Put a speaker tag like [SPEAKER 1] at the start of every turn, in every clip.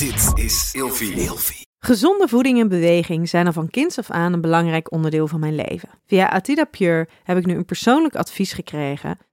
[SPEAKER 1] Dit is Ilfie.
[SPEAKER 2] Gezonde voeding en beweging zijn al van kinds af aan een belangrijk onderdeel van mijn leven. Via Atida Pure heb ik nu een persoonlijk advies gekregen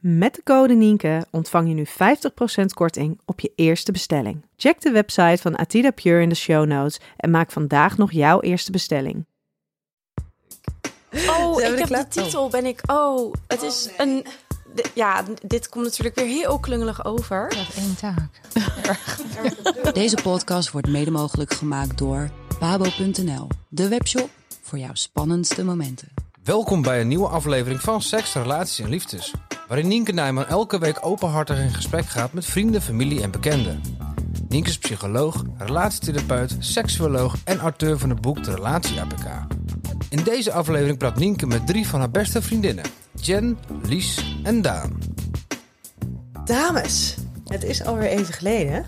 [SPEAKER 2] Met de code Nienke ontvang je nu 50% korting op je eerste bestelling. Check de website van Atida Pure in de show notes en maak vandaag nog jouw eerste bestelling.
[SPEAKER 3] Oh, ik heb
[SPEAKER 4] klaar?
[SPEAKER 3] de titel. Ben ik. Oh, het is een. de- ja, dit komt natuurlijk weer heel klungelig over.
[SPEAKER 5] Dat één taak.
[SPEAKER 6] Deze podcast wordt mede mogelijk gemaakt door babo.nl, de webshop voor jouw spannendste momenten.
[SPEAKER 7] Welkom bij een nieuwe aflevering van Seks, Relaties en Liefdes. Waarin Nienke Nijman elke week openhartig in gesprek gaat met vrienden, familie en bekenden. Nienke is psycholoog, relatietherapeut, seksuoloog en auteur van het boek De Relatie APK. In deze aflevering praat Nienke met drie van haar beste vriendinnen. Jen, Lies en Daan.
[SPEAKER 4] Dames, het is alweer even geleden.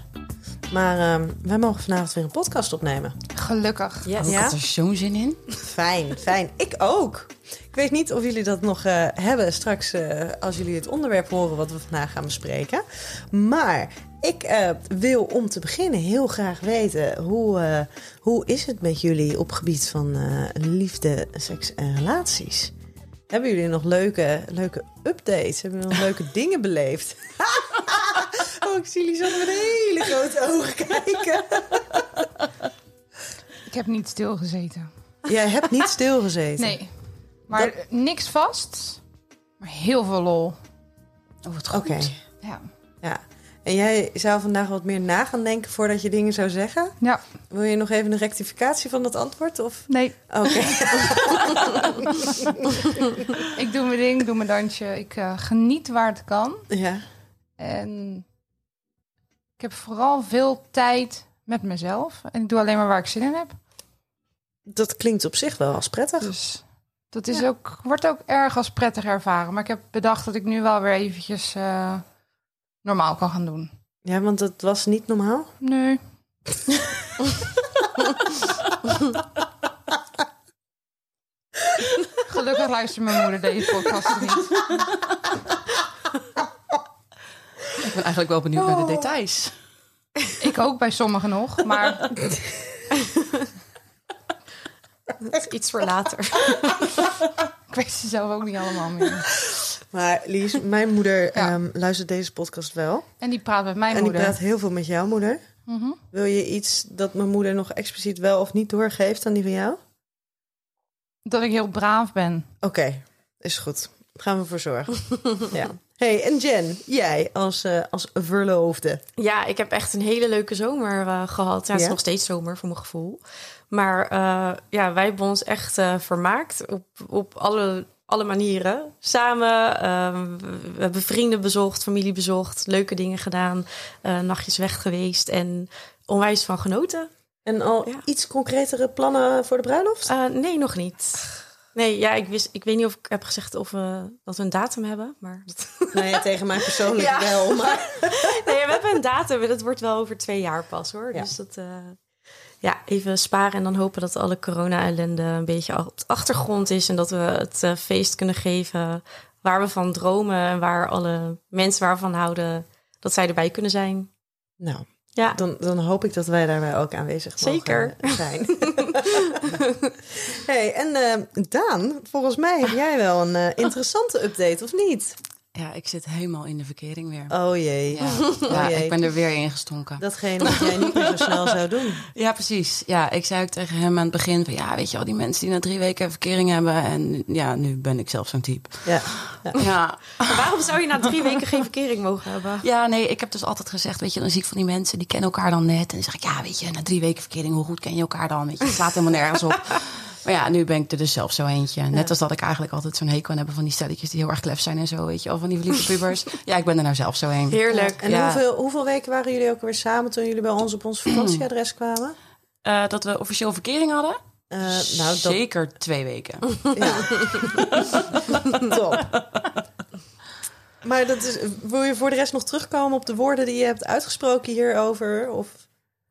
[SPEAKER 4] Maar ehm, wij mogen vanavond weer een podcast opnemen.
[SPEAKER 5] Gelukkig.
[SPEAKER 3] Yes.
[SPEAKER 6] Ik had er zo'n zin in.
[SPEAKER 4] Fijn, fijn. Ik ook. Ik weet niet of jullie dat nog eh, hebben straks eh, als jullie het onderwerp horen wat we vandaag gaan bespreken. Maar ik eh, wil om te beginnen heel graag weten hoe, eh, hoe is het met jullie op gebied van eh, liefde, seks en relaties? Hebben jullie nog leuke, leuke updates? Hebben jullie nog leuke dingen beleefd? oh, ik zie jullie zo met hele grote ogen kijken.
[SPEAKER 5] Ik heb niet stilgezeten.
[SPEAKER 4] Jij hebt niet stilgezeten.
[SPEAKER 5] Nee. Maar niks vast. Maar heel veel lol.
[SPEAKER 6] Oh, wat goed.
[SPEAKER 4] Oké.
[SPEAKER 5] Ja.
[SPEAKER 4] Ja. En jij zou vandaag wat meer na gaan denken voordat je dingen zou zeggen?
[SPEAKER 5] Ja.
[SPEAKER 4] Wil je nog even een rectificatie van dat antwoord? Of?
[SPEAKER 5] Nee.
[SPEAKER 4] Oké.
[SPEAKER 5] Ik doe mijn ding, doe mijn dansje. Ik eh, geniet waar het kan.
[SPEAKER 4] ja.
[SPEAKER 5] En ik heb vooral veel tijd met mezelf. En ik doe alleen maar waar ik zin in heb.
[SPEAKER 4] Dat klinkt op zich wel als prettig.
[SPEAKER 5] Dus dat is ook, wordt ook erg als prettig ervaren. Maar ik heb bedacht dat ik nu wel weer eventjes eh, normaal kan gaan doen.
[SPEAKER 4] Ja, want het was niet normaal.
[SPEAKER 5] Nee. Gelukkig luistert mijn moeder deze podcast niet.
[SPEAKER 6] Ik ben eigenlijk wel benieuwd naar de details.
[SPEAKER 5] Ik ook bij sommigen nog, maar
[SPEAKER 3] Dat is iets voor later.
[SPEAKER 5] ik weet ze zelf ook niet allemaal meer.
[SPEAKER 4] Maar Lies, mijn moeder
[SPEAKER 5] Ja.
[SPEAKER 4] ehm, luistert deze podcast wel.
[SPEAKER 5] En die praat met mijn
[SPEAKER 4] en die
[SPEAKER 5] moeder.
[SPEAKER 4] praat heel veel met jouw moeder.
[SPEAKER 5] Mhm.
[SPEAKER 4] Wil je iets dat mijn moeder nog expliciet wel of niet doorgeeft aan die van jou?
[SPEAKER 5] Dat ik heel braaf ben.
[SPEAKER 4] Oké, is goed. Gaan we voor zorgen. ja. Hey, en Jen, jij als, eh, als verloofde.
[SPEAKER 3] Ja, ik heb echt een hele leuke zomer eh, gehad. Ja, het is nog steeds zomer voor mijn gevoel. Maar eh, ja, wij hebben ons echt eh, vermaakt op, op alle, alle manieren. Samen, ehm, we hebben vrienden bezocht, familie bezocht, leuke dingen gedaan, eh, nachtjes weg geweest en onwijs van genoten.
[SPEAKER 4] En al
[SPEAKER 3] Ja.
[SPEAKER 4] iets concretere plannen voor de bruiloft?
[SPEAKER 3] Eh, nee, nog niet. Nee, ja, ik, wist, ik weet niet of ik heb gezegd of we, dat we een datum hebben. Maar
[SPEAKER 4] ja, tegen mij persoonlijk
[SPEAKER 3] Ja.
[SPEAKER 4] wel. Maar...
[SPEAKER 3] nee, we hebben een datum. en Dat wordt wel over twee jaar pas hoor.
[SPEAKER 4] Ja.
[SPEAKER 3] Dus dat, eh, ja, even sparen en dan hopen dat alle corona-ellende een beetje op de achtergrond is. En dat we het eh, feest kunnen geven waar we van dromen. En waar alle mensen waarvan houden, dat zij erbij kunnen zijn.
[SPEAKER 4] Nou,
[SPEAKER 3] Ja,
[SPEAKER 4] dan, dan hoop ik dat wij daarbij ook aanwezig
[SPEAKER 3] Zeker.
[SPEAKER 4] mogen zijn. hey, en eh, Daan, volgens mij heb jij wel een eh, interessante update, of niet?
[SPEAKER 6] Ja, ik zit helemaal in de verkering weer.
[SPEAKER 4] Oh jee.
[SPEAKER 6] Ja, ja,
[SPEAKER 4] jee.
[SPEAKER 6] ik ben er weer in gestonken.
[SPEAKER 4] Datgene wat jij niet meer zo snel zou doen.
[SPEAKER 6] Ja, precies. Ja, ik zei ook tegen hem aan het begin van... ja, weet je al die mensen die na drie weken verkering hebben... en ja, nu ben ik zelf zo'n type.
[SPEAKER 4] Ja.
[SPEAKER 6] Ja,
[SPEAKER 3] maar waarom zou je na drie weken geen verkering mogen hebben?
[SPEAKER 6] ja, nee, ik heb dus altijd gezegd... weet je, dan zie ik van die mensen, die kennen elkaar dan net... en dan zeg ik, ja, weet je, na drie weken verkering... hoe goed ken je elkaar dan? Weet je, het slaat helemaal nergens op. Maar ja, nu ben ik er dus zelf zo eentje. Net als dat ik eigenlijk altijd zo'n hekel aan hebben van die stelletjes... die heel erg klef zijn en zo, weet je al van die verliefde pubers. Ja, ik ben er nou zelf zo een.
[SPEAKER 3] Heerlijk.
[SPEAKER 4] En
[SPEAKER 6] Ja.
[SPEAKER 4] hoeveel, hoeveel weken waren jullie ook weer samen toen jullie bij ons op ons vakantieadres kwamen?
[SPEAKER 6] Eh, dat we officieel verkering hadden.
[SPEAKER 4] Eh, nou, dat,
[SPEAKER 6] Zeker twee weken.
[SPEAKER 4] ja. Top. Maar dat is, wil je voor de rest nog terugkomen op de woorden die je hebt uitgesproken hierover? Of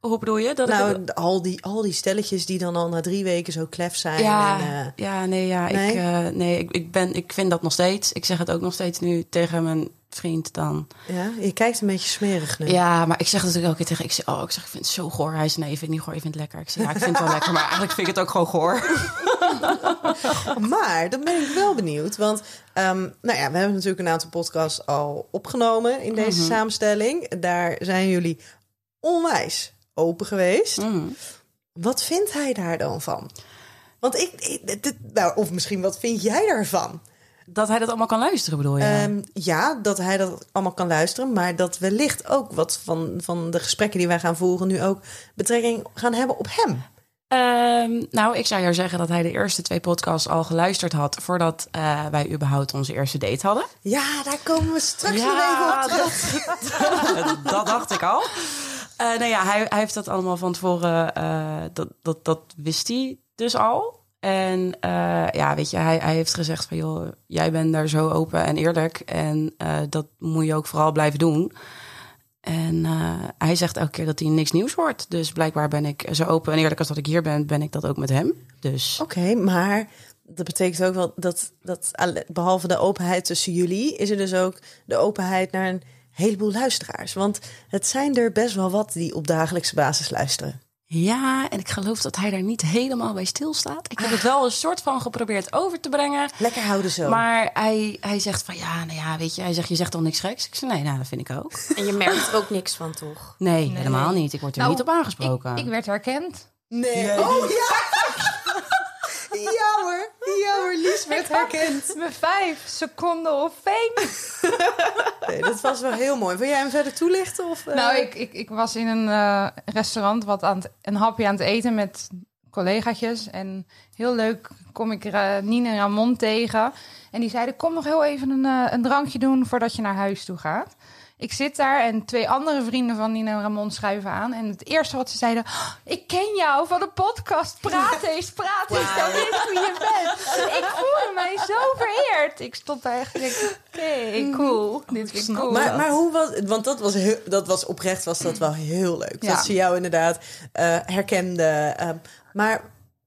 [SPEAKER 6] Hoe bedoel je? Dat ik
[SPEAKER 4] nou, al, die, al die stelletjes die dan al na drie weken zo klef zijn.
[SPEAKER 6] Ja,
[SPEAKER 4] en, eh,
[SPEAKER 6] ja, nee, ja,
[SPEAKER 4] nee?
[SPEAKER 6] Ik, eh, nee ik, ik, ben, ik vind dat nog steeds. Ik zeg het ook nog steeds nu tegen mijn vriend dan.
[SPEAKER 4] ja, je kijkt een beetje smerig nu.
[SPEAKER 6] Ja, maar ik zeg het natuurlijk elke keer tegen. Ik zeg, oh, ik zeg, ik vind het zo goor. Hij is nee, ik vind het niet goor, ik vind het lekker. Ik zeg, ja, ik vind het wel lekker, maar eigenlijk vind ik het ook gewoon goor.
[SPEAKER 4] Maar dan ben ik wel benieuwd. Want ehm, nou ja, we hebben natuurlijk een aantal podcasts al opgenomen in deze
[SPEAKER 6] Mhm.
[SPEAKER 4] samenstelling. Daar zijn jullie onwijs open geweest.
[SPEAKER 6] Mhm.
[SPEAKER 4] Wat vindt hij daar dan van? Want ik, ik- dit- nou, of misschien wat vind jij daarvan?
[SPEAKER 6] Dat hij dat allemaal kan luisteren, bedoel je?
[SPEAKER 4] Ehm, ja, dat hij dat allemaal kan luisteren, maar dat wellicht ook wat van, van de gesprekken die wij gaan voeren nu ook betrekking gaan hebben op hem.
[SPEAKER 6] Ehm, nou, ik zou jou zeggen dat hij de eerste twee podcasts al geluisterd had voordat eh, wij überhaupt onze eerste date hadden.
[SPEAKER 4] Ja, daar komen we straks nog even op terug.
[SPEAKER 6] dat, dat dacht ik al. Eh nou ja, hij, hij heeft dat allemaal van tevoren, eh, dat, dat, dat wist hij dus al. En eh, ja, weet je, hij, hij heeft gezegd van joh, jij bent daar zo open en eerlijk. En dat moet je ook vooral blijven doen. En hij zegt elke keer dat hij niks nieuws hoort. Dus blijkbaar ben ik zo open en eerlijk als dat ik hier ben, ben ik dat ook met hem. Dus
[SPEAKER 4] Oké, maar dat betekent ook wel dat, dat behalve de openheid tussen jullie, is er dus ook de openheid naar een heleboel luisteraars. Want het zijn er best wel wat die op dagelijkse basis luisteren.
[SPEAKER 6] ja, en ik geloof dat hij daar niet helemaal bij stilstaat. Ik heb het wel een soort van geprobeerd over te brengen.
[SPEAKER 4] Lekker houden zo.
[SPEAKER 6] Maar hij, hij zegt van ja, nou ja, weet je, hij zegt je zegt al niks geks. Ik zeg nee, nou dat vind ik ook.
[SPEAKER 3] En je merkt er ook niks van, toch?
[SPEAKER 6] Nee, helemaal niet. Ik word er
[SPEAKER 5] Nou,
[SPEAKER 6] niet op aangesproken.
[SPEAKER 5] Ik, ik werd herkend.
[SPEAKER 4] nee. Oh ja! ja hoor, ja hoor, Lies werd herkend.
[SPEAKER 5] Mijn vijf seconden of fame.
[SPEAKER 4] Nee, dat was wel heel mooi. Wil jij hem verder toelichten? Of, eh?
[SPEAKER 5] Nou, ik, ik, ik was in een eh, restaurant wat aan het, een hapje aan het eten met collegaatjes. En heel leuk kom ik uh, Nina en Ramon tegen. En die zeiden, kom nog heel even een, eh, een drankje doen voordat je naar huis toe gaat. Ik zit daar en twee andere vrienden van Nina en Ramon schuiven aan. En het eerste wat ze zeiden, "Oh, ik ken jou van de podcast. Praat eens, praat eens, dan weet ik wie je bent. En ik voelde mij zo vereerd. Ik stond daar echt en denk, oké, cool. Dit ik cool.
[SPEAKER 4] Maar, maar hoe was Want dat was, heel, dat was oprecht was dat wel heel leuk.
[SPEAKER 5] Ja.
[SPEAKER 4] Dat ze jou inderdaad eh, herkende. ehm, maar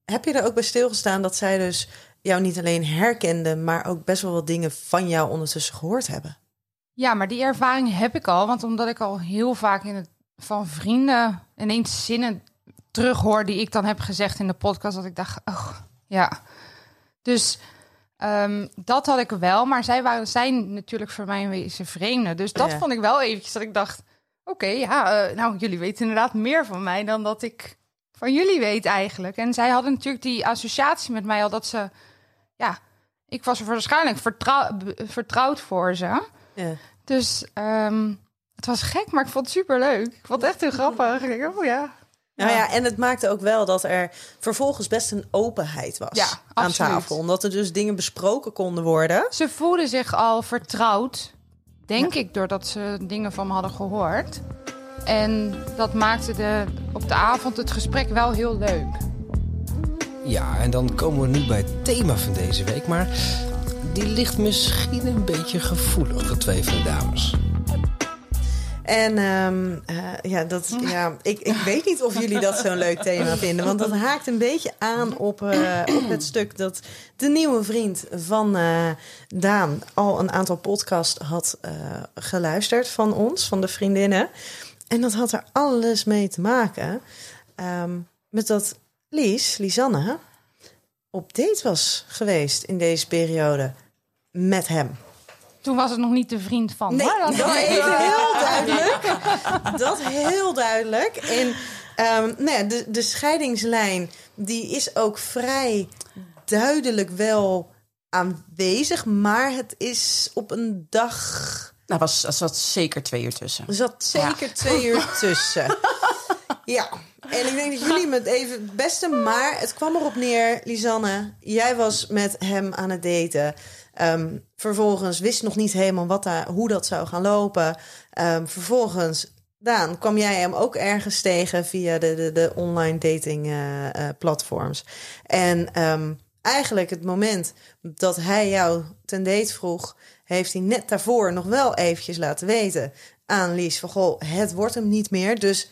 [SPEAKER 4] heb je er ook bij stilgestaan dat zij dus jou niet alleen herkende, maar ook best wel wat dingen van jou ondertussen gehoord hebben?
[SPEAKER 5] Ja, maar die ervaring heb ik al. Want omdat ik al heel vaak in het, van vrienden ineens zinnen terughoor die ik dan heb gezegd in de podcast. Dat ik dacht, oh ja. Dus ehm, dat had ik wel. Maar zij waren, zijn natuurlijk voor mij een wezen vreemde. Dus dat
[SPEAKER 4] Ja.
[SPEAKER 5] vond ik wel eventjes dat ik dacht, oké, ja, eh, nou jullie weten inderdaad meer van mij dan dat ik van jullie weet eigenlijk. En zij hadden natuurlijk die associatie met mij al dat ze, ja, ik was er waarschijnlijk vertrouw, vertrouwd voor ze.
[SPEAKER 4] Ja.
[SPEAKER 5] Dus ehm, het was gek, maar ik vond het super leuk. Ik vond het echt heel grappig. Ik oh ja.
[SPEAKER 4] Nou ja, en het maakte ook wel dat er vervolgens best een openheid was
[SPEAKER 5] Ja,
[SPEAKER 4] aan
[SPEAKER 5] absoluut.
[SPEAKER 4] tafel. Omdat er dus dingen besproken konden worden.
[SPEAKER 5] Ze voelden zich al vertrouwd, denk ik, doordat ze dingen van me hadden gehoord. En dat maakte de, op de avond het gesprek wel heel leuk.
[SPEAKER 7] Ja, en dan komen we nu bij het thema van deze week. Maar die ligt misschien een beetje gevoelig voor twee van de dames.
[SPEAKER 4] En ehm, eh, ja, dat, ja ik, ik weet niet of jullie dat zo'n leuk thema vinden. Want dat haakt een beetje aan op, eh, op het stuk dat de nieuwe vriend van eh, Daan al een aantal podcasts had geluisterd van ons, van de vriendinnen. En dat had er alles mee te maken ehm, met dat Lies, Lisanne, op date was geweest in deze periode met hem.
[SPEAKER 5] Toen was het nog niet de vriend van.
[SPEAKER 4] Nee.
[SPEAKER 5] Dat-
[SPEAKER 4] even heel duidelijk. Dat heel duidelijk. En ehm, nou ja, de, de scheidingslijn die is ook vrij duidelijk wel aanwezig, maar het is op een dag.
[SPEAKER 6] Nou, was, er zat zeker twee uur tussen.
[SPEAKER 4] Er zat zeker twee uur tussen. Ja, en ik denk dat jullie me het even het beste, maar het kwam erop neer, Lisanne. Jij was met hem aan het daten. Ehm, vervolgens wist nog niet helemaal wat daar, hoe dat zou gaan lopen. Ehm, vervolgens Daan, kwam jij hem ook ergens tegen via de, de, de online dating eh, eh, platforms? En ehm, eigenlijk het moment dat hij jou ten date vroeg, heeft hij net daarvoor nog wel eventjes laten weten aan Lies van goh, het wordt hem niet meer. Dus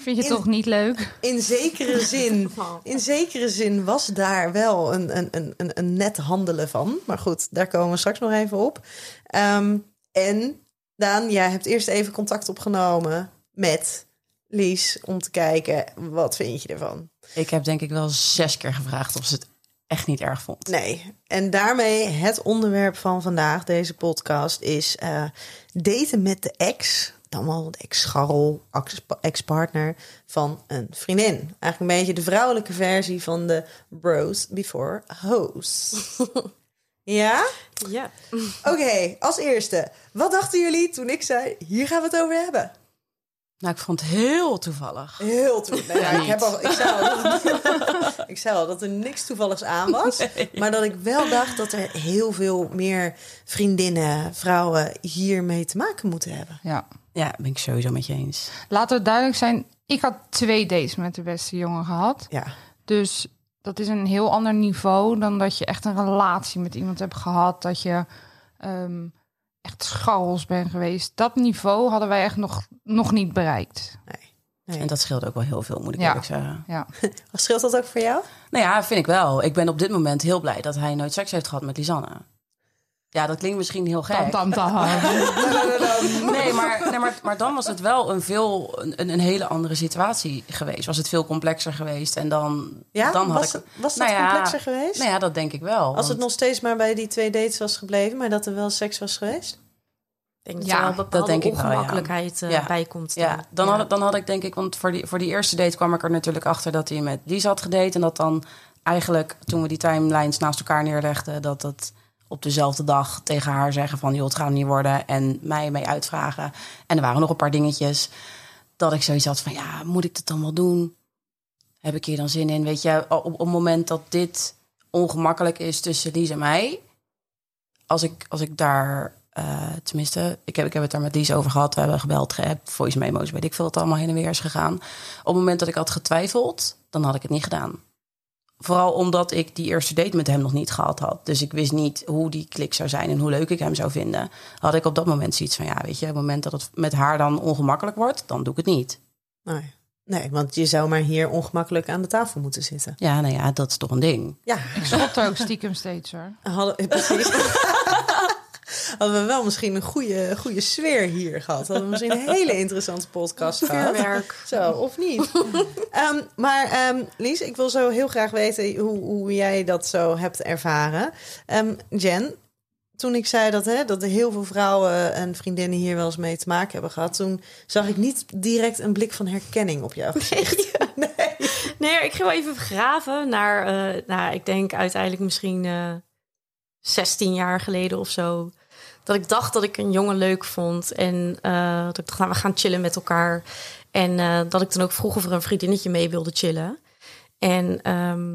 [SPEAKER 5] Vind je
[SPEAKER 4] In-
[SPEAKER 5] toch niet leuk?
[SPEAKER 4] in zekere zin, in zekere zin was daar wel een, een, een, een, een net handelen van. Maar goed, daar komen we straks nog even op. Ehm, en Daan, jij hebt eerst even contact opgenomen met Lies om te kijken wat vind je ervan.
[SPEAKER 6] Ik heb denk ik wel zes keer gevraagd of ze het echt niet erg vond.
[SPEAKER 4] Nee, en daarmee het onderwerp van vandaag, deze podcast, is eh, daten met de ex. Dan wel de ex-scharrel, ex- ex-partner van een vriendin. Eigenlijk een beetje de vrouwelijke versie van de bros before hoes. ja?
[SPEAKER 3] Ja.
[SPEAKER 4] Oké, als eerste. Wat dachten jullie toen ik zei, hier gaan we het over hebben?
[SPEAKER 6] Nou, ik vond het heel toevallig.
[SPEAKER 4] Heel toe. Nou ja, ik, heb al, ik, zei al dat het- ik zei al dat er niks toevalligs aan was. Maar dat ik wel dacht dat er heel veel meer vriendinnen, vrouwen hiermee te maken moeten hebben.
[SPEAKER 5] Ja.
[SPEAKER 6] Ja, ben ik sowieso met je eens.
[SPEAKER 5] Laten we duidelijk zijn. Ik had twee dates met de beste jongen gehad.
[SPEAKER 4] Ja,
[SPEAKER 5] Dus dat is een heel ander niveau dan dat je echt een relatie met iemand hebt gehad. Dat je ehm, echt scharrels bent geweest. Dat niveau hadden wij echt nog, nog niet bereikt.
[SPEAKER 4] nee.
[SPEAKER 6] En dat scheelt ook wel heel veel, moet ik
[SPEAKER 5] Ja.
[SPEAKER 6] eerlijk zeggen.
[SPEAKER 5] Ja.
[SPEAKER 4] Wat scheelt dat ook voor jou?
[SPEAKER 6] Nou ja, vind ik wel. Ik ben op dit moment heel blij dat hij nooit seks heeft gehad met Lisanne. Ja, dat klinkt misschien heel
[SPEAKER 5] Tam,
[SPEAKER 6] gek.
[SPEAKER 5] tam, tam.
[SPEAKER 6] Nee, maar, nee maar, maar dan was het wel een, veel, een, een hele andere situatie geweest. Was het veel complexer geweest. En dan,
[SPEAKER 4] Ja,
[SPEAKER 6] dan had
[SPEAKER 4] was,
[SPEAKER 6] ik...
[SPEAKER 4] het- was dat
[SPEAKER 6] Nou ja,
[SPEAKER 4] complexer geweest?
[SPEAKER 6] Nou ja, dat denk ik wel.
[SPEAKER 4] Als het nog steeds maar bij die twee dates was gebleven, maar dat er wel seks was geweest?
[SPEAKER 3] Ik denk dat
[SPEAKER 5] Ja,
[SPEAKER 3] er wel
[SPEAKER 6] dat
[SPEAKER 3] bepaalde
[SPEAKER 6] denk ik
[SPEAKER 3] ongemakkelijkheid eh,
[SPEAKER 6] Ja.
[SPEAKER 3] bij komt.
[SPEAKER 6] Ja, dan, Had, dan had ik denk ik, want voor die, voor die eerste date kwam ik er natuurlijk achter dat hij met Lies had gedate. En dat dan eigenlijk, toen we die timelines naast elkaar neerlegden, dat dat op dezelfde dag tegen haar zeggen van, joh, het gaat niet worden. En mij mee uitvragen. En er waren nog een paar dingetjes dat ik zoiets had van, ja, moet ik dat dan wel doen? Heb ik hier dan zin in? Weet je, op, het moment dat dit ongemakkelijk is tussen Lies en mij, als ik, als ik daar, eh, tenminste, ik heb, ik heb het daar met Lies over gehad. We hebben gebeld, geappt, voice memo's, weet ik veel er allemaal heen en weer is gegaan. Op het moment dat ik had getwijfeld, dan had ik het niet gedaan. Vooral omdat ik die eerste date met hem nog niet gehad had. Dus ik wist niet hoe die klik zou zijn en hoe leuk ik hem zou vinden. Had ik op dat moment zoiets van, ja, weet je, op het moment dat het met haar dan ongemakkelijk wordt, dan doe ik het niet.
[SPEAKER 4] Nee. nee, want je zou maar hier ongemakkelijk aan de tafel moeten zitten.
[SPEAKER 6] Ja, nou ja, dat is toch een ding.
[SPEAKER 4] Ja,
[SPEAKER 5] Ik schot er ook stiekem steeds hoor.
[SPEAKER 4] Hadden, precies. Hadden we wel misschien een goede, goede sfeer hier gehad. Hadden we misschien een hele interessante podcast gehad.
[SPEAKER 3] Vuurwerk.
[SPEAKER 4] Zo, of niet? Ehm, maar ehm, Lies, ik wil zo heel graag weten hoe, hoe jij dat zo hebt ervaren. Ehm, Jen, toen ik zei dat, hè, dat er heel veel vrouwen en vriendinnen hier wel eens mee te maken hebben gehad... toen zag ik niet direct een blik van herkenning op jouw gezicht. Nee.
[SPEAKER 3] Nee, ik ging wel even graven naar, eh, nou, ik denk uiteindelijk misschien eh 16 jaar geleden of zo. Dat ik dacht dat ik een jongen leuk vond. En eh, dat ik dacht, nou, we gaan chillen met elkaar. En eh, dat ik dan ook vroeg of er een vriendinnetje mee wilde chillen. En ehm,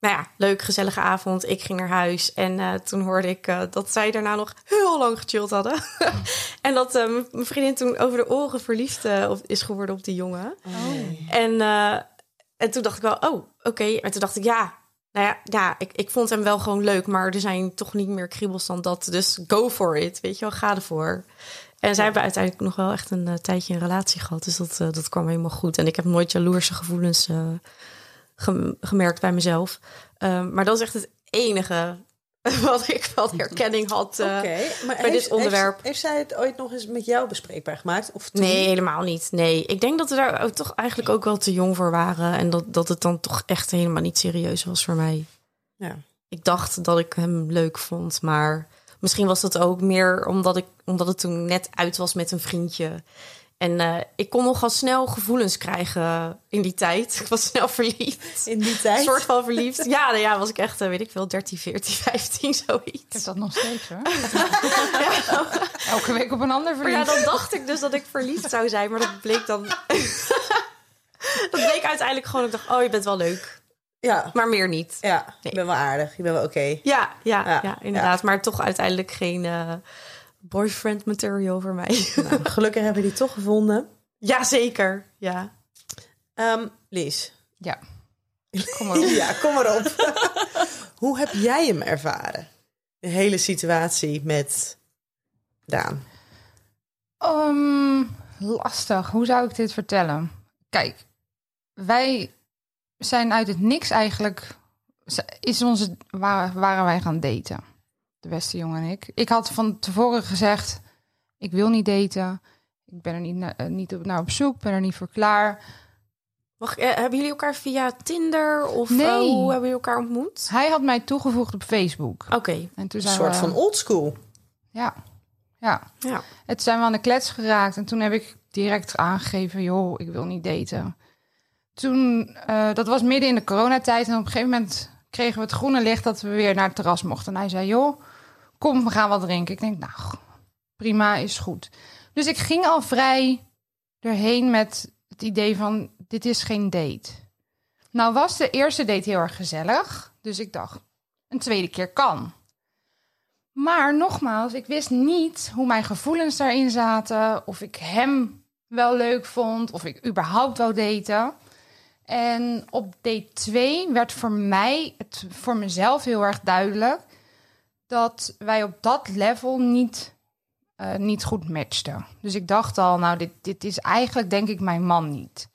[SPEAKER 3] nou ja, leuk, gezellige avond. Ik ging naar huis. En eh, toen hoorde ik dat zij daarna nog heel lang gechilled hadden. en dat mijn vriendin toen over de oren verliefd is geworden op die jongen. En, eh, en toen dacht ik wel, oh, oké. En toen dacht ik, ja, nou ja, ja ik, ik vond hem wel gewoon leuk, maar er zijn toch niet meer kriebels dan dat. Dus go for it, weet je wel, ga ervoor. En zij hebben uiteindelijk nog wel echt een eh, tijdje een relatie gehad. Dus dat, eh, dat kwam helemaal goed. En ik heb nooit jaloerse gevoelens eh, gem- gemerkt bij mezelf. Ehm, maar dat is echt het enige wat ik van herkenning had. eh.
[SPEAKER 4] Maar
[SPEAKER 3] bij dit
[SPEAKER 4] heeft,
[SPEAKER 3] onderwerp.
[SPEAKER 4] Heeft, heeft zij het ooit nog eens met jou bespreekbaar gemaakt? Of toen?
[SPEAKER 3] Nee, helemaal niet. Nee, ik denk dat we daar ook toch eigenlijk ook wel te jong voor waren. En dat, dat het dan toch echt helemaal niet serieus was voor mij.
[SPEAKER 4] Ja.
[SPEAKER 3] Ik dacht dat ik hem leuk vond, maar misschien was dat ook meer omdat, ik, omdat het toen net uit was met een vriendje. En eh, ik kon nogal snel gevoelens krijgen in die tijd. Ik was snel verliefd.
[SPEAKER 4] In die
[SPEAKER 3] Een
[SPEAKER 4] tijd?
[SPEAKER 3] soort van verliefd. Ja, nou ja, was ik echt, eh, weet ik veel, 13, 14, 15,
[SPEAKER 5] Ik heb
[SPEAKER 3] zoiets.
[SPEAKER 5] dat nog steeds hoor. Elke week op een ander
[SPEAKER 3] Maar ja,
[SPEAKER 5] verliefd.
[SPEAKER 3] dan dacht ik dus dat ik verliefd zou zijn, maar dat bleek dan. dat bleek uiteindelijk gewoon. Ik dacht, oh, je bent wel leuk,
[SPEAKER 4] Ja,
[SPEAKER 3] maar meer niet.
[SPEAKER 4] ja.
[SPEAKER 3] Nee.
[SPEAKER 4] je bent wel aardig. Je bent wel oké.
[SPEAKER 3] Ja, ja,
[SPEAKER 4] Ja,
[SPEAKER 3] ja, inderdaad. Maar toch uiteindelijk geen eh, boyfriend material voor mij.
[SPEAKER 4] Nou, gelukkig hebben we die toch gevonden.
[SPEAKER 3] Jazeker, ja.
[SPEAKER 4] Ehm, Lies.
[SPEAKER 5] Ja. Kom maar op.
[SPEAKER 4] Ja, kom maar op. Hoe heb jij hem ervaren? De hele situatie met Daan.
[SPEAKER 5] Ehm, lastig. Hoe zou ik dit vertellen? Kijk, wij zijn uit het niks eigenlijk. Is onze, waar, waren wij gaan daten? De beste jongen en ik. Ik had van tevoren gezegd: ik wil niet daten. Ik ben er niet, na- eh, niet op, naar op zoek. Ben er niet voor klaar.
[SPEAKER 3] Wacht, eh, hebben jullie elkaar via Tinder of
[SPEAKER 5] Nee.
[SPEAKER 3] eh, hoe hebben jullie elkaar ontmoet?
[SPEAKER 5] Hij had mij toegevoegd op Facebook.
[SPEAKER 3] Oké,
[SPEAKER 5] En toen
[SPEAKER 4] Een soort
[SPEAKER 5] we,
[SPEAKER 4] van oldschool.
[SPEAKER 5] Ja, ja.
[SPEAKER 3] ja.
[SPEAKER 5] Het zijn we aan de klets geraakt. En toen heb ik direct aangegeven, joh, ik wil niet daten. Toen, eh, dat was midden in de coronatijd. En op een gegeven moment kregen we het groene licht dat we weer naar het terras mochten. En hij zei, joh, kom, we gaan wat drinken. Ik denk, nou, prima, is goed. Dus ik ging al vrij erheen met het idee van, dit is geen date. Nou was de eerste date heel erg gezellig. Dus ik dacht, een tweede keer kan. Maar nogmaals, ik wist niet hoe mijn gevoelens daarin zaten. Of ik hem wel leuk vond. Of ik überhaupt wou daten. En op date 2 werd voor mij, het voor mezelf heel erg duidelijk... dat wij op dat level niet, eh, niet goed matchten. Dus ik dacht al, nou, dit, dit is eigenlijk denk ik mijn man niet.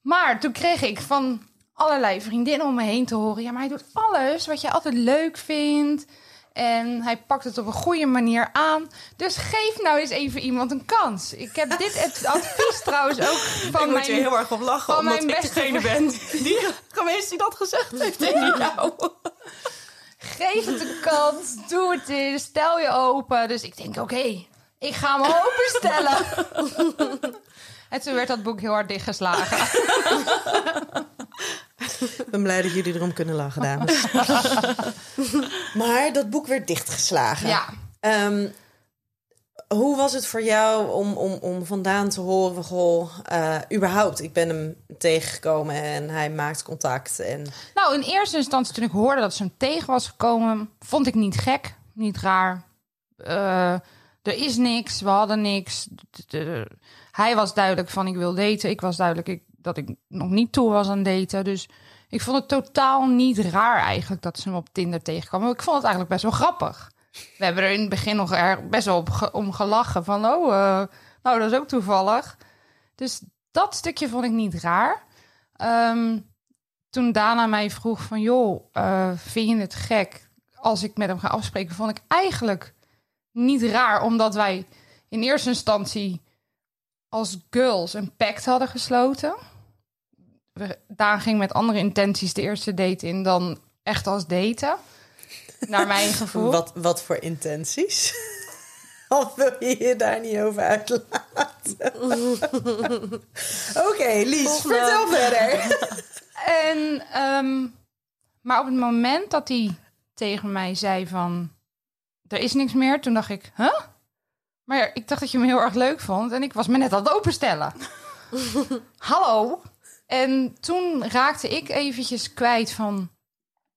[SPEAKER 5] Maar toen kreeg ik van allerlei vriendinnen om me heen te horen... ja, maar hij doet alles wat je altijd leuk vindt... En hij pakt het op een goede manier aan. Dus geef nou eens even iemand een kans. Ik heb dit ad- advies trouwens ook van
[SPEAKER 3] ik moet
[SPEAKER 5] mijn...
[SPEAKER 3] heel erg op lachen, omdat
[SPEAKER 5] mijn
[SPEAKER 3] ik degene ben die geweest die dat gezegd heeft tegen jou.
[SPEAKER 5] Geef het een kans. Doe het eens. Stel je open. Dus ik denk, oké, ik ga me openstellen. en toen werd dat boek heel hard dichtgeslagen.
[SPEAKER 4] Ik ben blij dat jullie erom kunnen lachen, dames. maar dat boek werd dichtgeslagen.
[SPEAKER 5] Ja.
[SPEAKER 4] Ehm, hoe was het voor jou om, om, om vandaan te horen van... Eh, überhaupt, ik ben hem tegengekomen en hij maakt contact. En
[SPEAKER 5] Nou, in eerste instantie toen ik hoorde dat ze hem tegen was gekomen... vond ik niet gek, niet raar. Eh, er is niks, we hadden niks. Hij was duidelijk van ik wil daten. Ik was duidelijk ik, dat ik nog niet toe was aan daten. Dus ik vond het totaal niet raar eigenlijk dat ze hem op Tinder tegenkwam. Ik vond het eigenlijk best wel grappig. We hebben er in het begin nog erg best wel op om gelachen. Van, oh, eh, nou, dat is ook toevallig. Dus dat stukje vond ik niet raar. Ehm, toen Dana mij vroeg van, joh, eh, vind je het gek als ik met hem ga afspreken? Vond ik eigenlijk niet raar, omdat wij in eerste instantie als girls een pact hadden gesloten. Daan ging met andere intenties de eerste date in dan echt als daten. Naar mijn gevoel.
[SPEAKER 4] wat, wat voor intenties? Of wil je je daar niet over uitlaten? Oké, Lies,
[SPEAKER 3] Volgende.
[SPEAKER 4] vertel verder.
[SPEAKER 5] En, ehm, maar op het moment dat hij tegen mij zei van... Er is niks meer, toen dacht ik, huh? Maar ja, ik dacht dat je me heel erg leuk vond. En ik was me net aan het openstellen. Hallo? En toen raakte ik eventjes kwijt van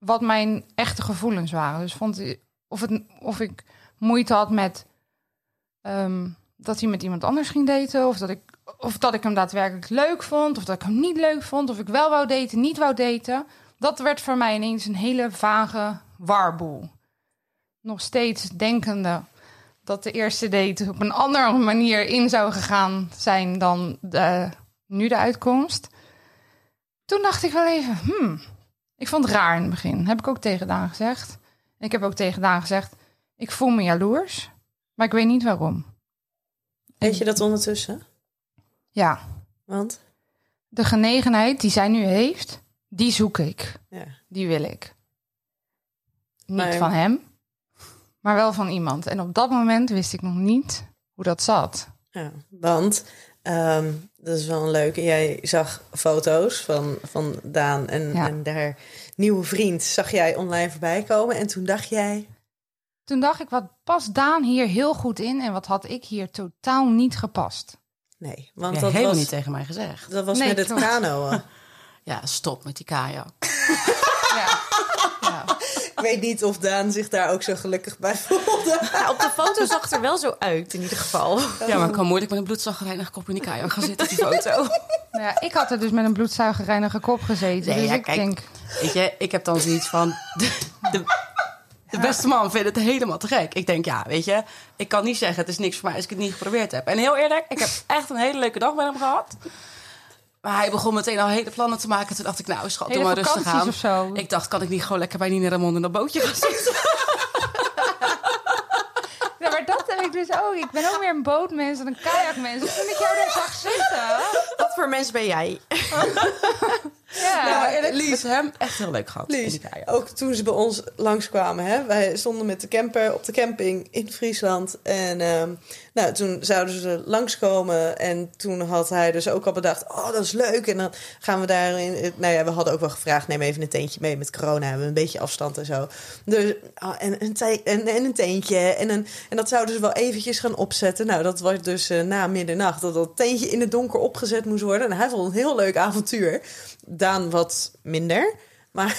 [SPEAKER 5] wat mijn echte gevoelens waren. Dus vond of, het, of ik moeite had met ehm, dat hij met iemand anders ging daten. Of dat, ik, of dat ik hem daadwerkelijk leuk vond. Of dat ik hem niet leuk vond. Of ik wel wou daten, niet wou daten. Dat werd voor mij ineens een hele vage warboel. Nog steeds denkende dat de eerste date op een andere manier in zou gegaan zijn dan de, nu de uitkomst. Toen dacht ik wel even, hmm, ik vond het raar in het begin. Heb ik ook tegen Daan gezegd. Ik heb ook tegen Daan gezegd, ik voel me jaloers, maar ik weet niet waarom.
[SPEAKER 4] Weet je dat ondertussen?
[SPEAKER 5] Ja,
[SPEAKER 4] Want?
[SPEAKER 5] de genegenheid die zij nu heeft, die zoek ik.
[SPEAKER 4] Ja.
[SPEAKER 5] Die wil ik. Niet
[SPEAKER 4] Maar-
[SPEAKER 5] van hem, maar wel van iemand. En op dat moment wist ik nog niet hoe dat zat.
[SPEAKER 4] Ja, want ehm, dat is wel een leuke. Jij zag foto's van, van Daan en,
[SPEAKER 5] Ja.
[SPEAKER 4] en haar nieuwe vriend zag jij online voorbij komen. En toen dacht jij,
[SPEAKER 5] Toen dacht ik, wat past Daan hier heel goed in en wat had ik hier totaal niet gepast?
[SPEAKER 4] nee,
[SPEAKER 6] Want je
[SPEAKER 4] dat
[SPEAKER 6] helemaal
[SPEAKER 4] was,
[SPEAKER 6] niet tegen mij gezegd.
[SPEAKER 4] dat was
[SPEAKER 5] Nee,
[SPEAKER 4] met het kanoën.
[SPEAKER 6] Ja, stop met die kajak.
[SPEAKER 4] Weet niet of Daan zich daar ook zo gelukkig bij voelde.
[SPEAKER 3] Ja, op de foto zag het er wel zo uit, in ieder geval.
[SPEAKER 6] Ja, maar ik kan moeilijk met een bloedzaggereinig kop in die kajak gaan zitten op die foto.
[SPEAKER 5] Nou ja, ik had er dus met een bloedzuigerreinige kop gezeten.
[SPEAKER 6] Nee,
[SPEAKER 5] dus
[SPEAKER 6] ja,
[SPEAKER 5] ik
[SPEAKER 6] kijk.
[SPEAKER 5] denk,
[SPEAKER 6] Weet je, ik heb dan zoiets van... De, de, de beste man vindt het helemaal te gek. Ik denk, ja, weet je, ik kan niet zeggen... het is niks voor mij als ik het niet geprobeerd heb. En heel eerlijk, ik heb echt een hele leuke dag met hem gehad. Maar hij begon meteen al hele plannen te maken. Toen dacht ik, nou schat, doe maar rustig aan.
[SPEAKER 5] of zo.
[SPEAKER 6] Ik dacht, kan ik niet gewoon lekker bij Nina Ramon in dat bootje gaan zitten?
[SPEAKER 5] Ja, maar dat heb ik dus ook. Ik ben ook meer een bootmens dan een kajakmens. Dus toen ik jou daar zag zitten...
[SPEAKER 3] Wat voor mens ben jij?
[SPEAKER 5] Ja,
[SPEAKER 6] Ja, maar eerlijk, met hem echt heel leuk gehad
[SPEAKER 4] Lies, ook toen ze bij ons langskwamen. Hè? Wij stonden met de camper op de camping in Friesland. En ehm, nou, toen zouden ze langskomen. En toen had hij dus ook al bedacht... oh, dat is leuk. En dan gaan we daarin... Nou ja, we hadden ook wel gevraagd... neem even een teentje mee met corona. Hebben we een beetje afstand en zo. Dus, ah, en, een te- en, en een teentje. En, een, en dat zouden ze wel eventjes gaan opzetten. Nou, dat was dus eh, na middernacht... dat dat teentje in het donker opgezet moest worden. En hij vond het een heel leuk avontuur. Daan wat minder. Maar...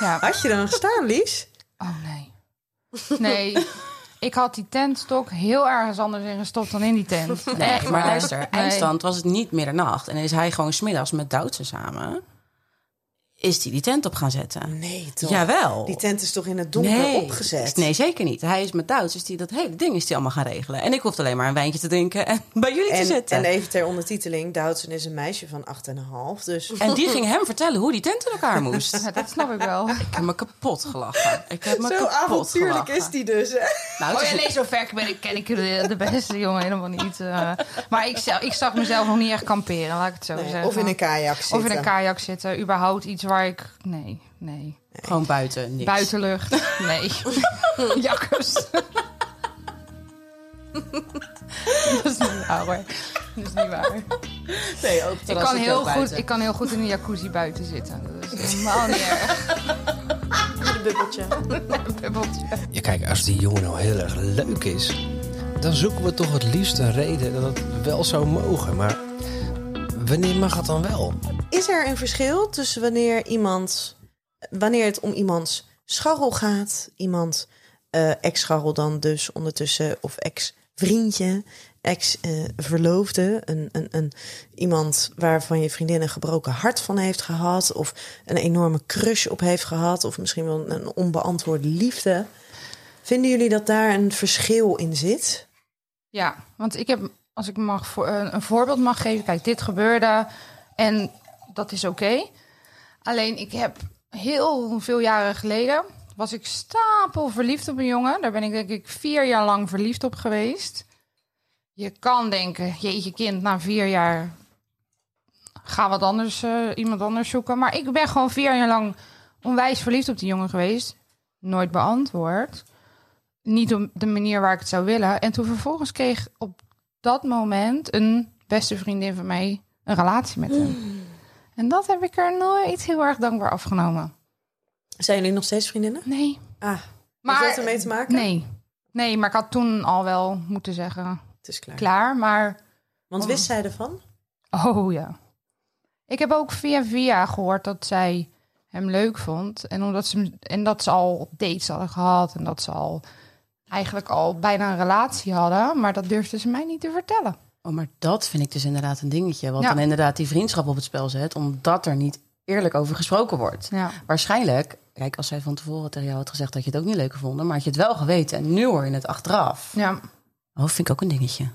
[SPEAKER 5] ja.
[SPEAKER 4] Had je dan gestaan, Lies?
[SPEAKER 5] Oh nee. Nee. Ik had die tentstok heel ergens anders in gestopt dan in die tent.
[SPEAKER 6] Nee,
[SPEAKER 5] Echt
[SPEAKER 6] maar luister,
[SPEAKER 5] Nee.
[SPEAKER 6] eindstand was het niet middernacht. En is hij gewoon smiddags met Duitse samen... is hij die tent op gaan zetten.
[SPEAKER 4] Nee, toch?
[SPEAKER 6] Jawel.
[SPEAKER 4] Die tent is toch in het donker
[SPEAKER 6] nee.
[SPEAKER 4] opgezet?
[SPEAKER 6] Nee, zeker niet. Hij is met Duits, dus die, dat hele ding is die allemaal gaan regelen. En ik hoefde alleen maar een wijntje te drinken en bij jullie te
[SPEAKER 4] En,
[SPEAKER 6] zitten.
[SPEAKER 4] en
[SPEAKER 6] En,
[SPEAKER 4] even ter ondertiteling, Doudsen is een meisje van 8,5. Dus
[SPEAKER 6] die ging hem vertellen hoe die tent in elkaar moest.
[SPEAKER 5] Ja, dat snap ik wel.
[SPEAKER 6] Ik heb me kapot gelachen. Ik heb me
[SPEAKER 4] zo
[SPEAKER 6] kapot
[SPEAKER 4] avontuurlijk
[SPEAKER 6] gelachen.
[SPEAKER 4] is die dus. Hè?
[SPEAKER 6] Nou,
[SPEAKER 5] Oh nee, zo ver ben ik, ken ik de, de beste jongen helemaal niet. eh. maar ik, ik zag mezelf nog niet echt kamperen, laat ik het zo
[SPEAKER 4] Nee,
[SPEAKER 5] zeggen.
[SPEAKER 4] of in een kajak zitten.
[SPEAKER 5] Of in een kajak zitten. Überhaupt iets waar ik... Nee, nee.
[SPEAKER 6] gewoon buiten, niks.
[SPEAKER 5] Buitenlucht. Nee. Jakkers. dat is niet waar hoor. Dat is niet waar.
[SPEAKER 6] Nee, ook
[SPEAKER 5] Ik kan, heel goed, ik kan heel goed in een jacuzzi buiten zitten. Dat is helemaal niet erg.
[SPEAKER 3] Een bubbeltje.
[SPEAKER 5] Een bubbeltje.
[SPEAKER 7] Ja, kijk, als die jongen nou heel erg leuk is, dan zoeken we toch het liefst een reden dat het wel zou mogen. Maar wanneer mag het dan wel?
[SPEAKER 4] Is er een verschil tussen wanneer iemand, wanneer het om iemands scharrel gaat, iemand eh, ex-scharrel dan dus ondertussen, of ex-vriendje, ex-verloofde, een, een, een, iemand waarvan je vriendin een gebroken hart van heeft gehad, of een enorme crush op heeft gehad, of misschien wel een onbeantwoorde liefde. Vinden jullie dat daar een verschil in zit?
[SPEAKER 5] Ja, want ik heb, als ik mag voor, een, een voorbeeld mag geven, kijk, dit gebeurde en dat is oké. Alleen ik heb heel veel jaren geleden was ik stapel verliefd op een jongen. Daar ben ik denk ik vier jaar lang verliefd op geweest. Je kan denken, jeetje kind, na vier jaar ga wat anders, eh, iemand anders zoeken. Maar ik ben gewoon vier jaar lang onwijs verliefd op die jongen geweest. Nooit beantwoord. Niet op de manier waar ik het zou willen. En toen vervolgens kreeg op dat moment een beste vriendin van mij een relatie met hem. En dat heb ik er nooit heel erg dankbaar afgenomen.
[SPEAKER 4] Zijn jullie nog steeds vriendinnen?
[SPEAKER 5] Nee.
[SPEAKER 4] Ah,
[SPEAKER 5] Maar
[SPEAKER 4] heeft dat ermee te maken?
[SPEAKER 5] Nee. Nee, maar ik had toen al wel moeten zeggen,
[SPEAKER 4] Het is klaar.
[SPEAKER 5] klaar. Maar
[SPEAKER 4] Want wist zij ervan?
[SPEAKER 5] Oh ja. Ik heb ook via via gehoord dat zij hem leuk vond. En, omdat ze, en dat ze al dates hadden gehad. En dat ze al eigenlijk al bijna een relatie hadden. Maar dat durfde ze mij niet te vertellen.
[SPEAKER 6] Oh, maar dat vind ik dus inderdaad een dingetje. Wat
[SPEAKER 5] Ja.
[SPEAKER 6] dan inderdaad die vriendschap op het spel zet. Omdat er niet eerlijk over gesproken wordt.
[SPEAKER 5] Ja.
[SPEAKER 6] Waarschijnlijk, kijk, als zij van tevoren tegen jou had gezegd dat je het ook niet leuk vond, maar had je het wel geweten en nu hoor je het achteraf.
[SPEAKER 5] Ja.
[SPEAKER 6] Oh, vind ik ook een dingetje.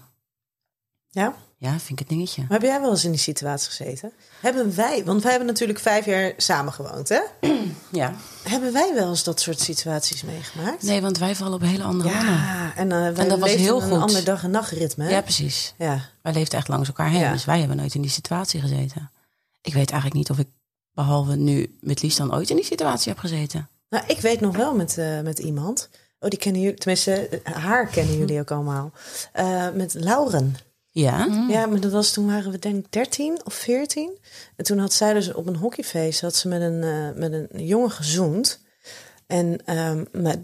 [SPEAKER 4] Ja?
[SPEAKER 6] Ja, vind ik het dingetje.
[SPEAKER 4] Maar heb jij wel eens in die situatie gezeten? Hebben wij, want wij hebben natuurlijk vijf jaar samen gewoond, hè?
[SPEAKER 6] Ja.
[SPEAKER 4] Hebben wij wel eens dat soort situaties meegemaakt?
[SPEAKER 6] Nee, want wij vallen op hele andere mannen.
[SPEAKER 4] Ja, en, eh wij
[SPEAKER 6] dat was heel
[SPEAKER 4] een
[SPEAKER 6] goed.
[SPEAKER 4] ander dag- en nachtritme.
[SPEAKER 6] Ja, precies.
[SPEAKER 4] ja.
[SPEAKER 6] Wij leefden echt langs elkaar heen,
[SPEAKER 4] Ja.
[SPEAKER 6] dus wij hebben nooit in die situatie gezeten. Ik weet eigenlijk niet of ik, behalve nu met Lies, dan ooit in die situatie heb gezeten.
[SPEAKER 4] Nou, ik weet nog wel met, eh, met iemand. Oh, die kennen jullie, tenminste, eh, haar kennen jullie ook allemaal. Met Lauren.
[SPEAKER 6] Ja?
[SPEAKER 4] Ja, maar dat was toen waren we denk ik 13 of 14. En toen had zij dus op een hockeyfeest had ze met een, eh, met een jongen gezoend. En ehm, maar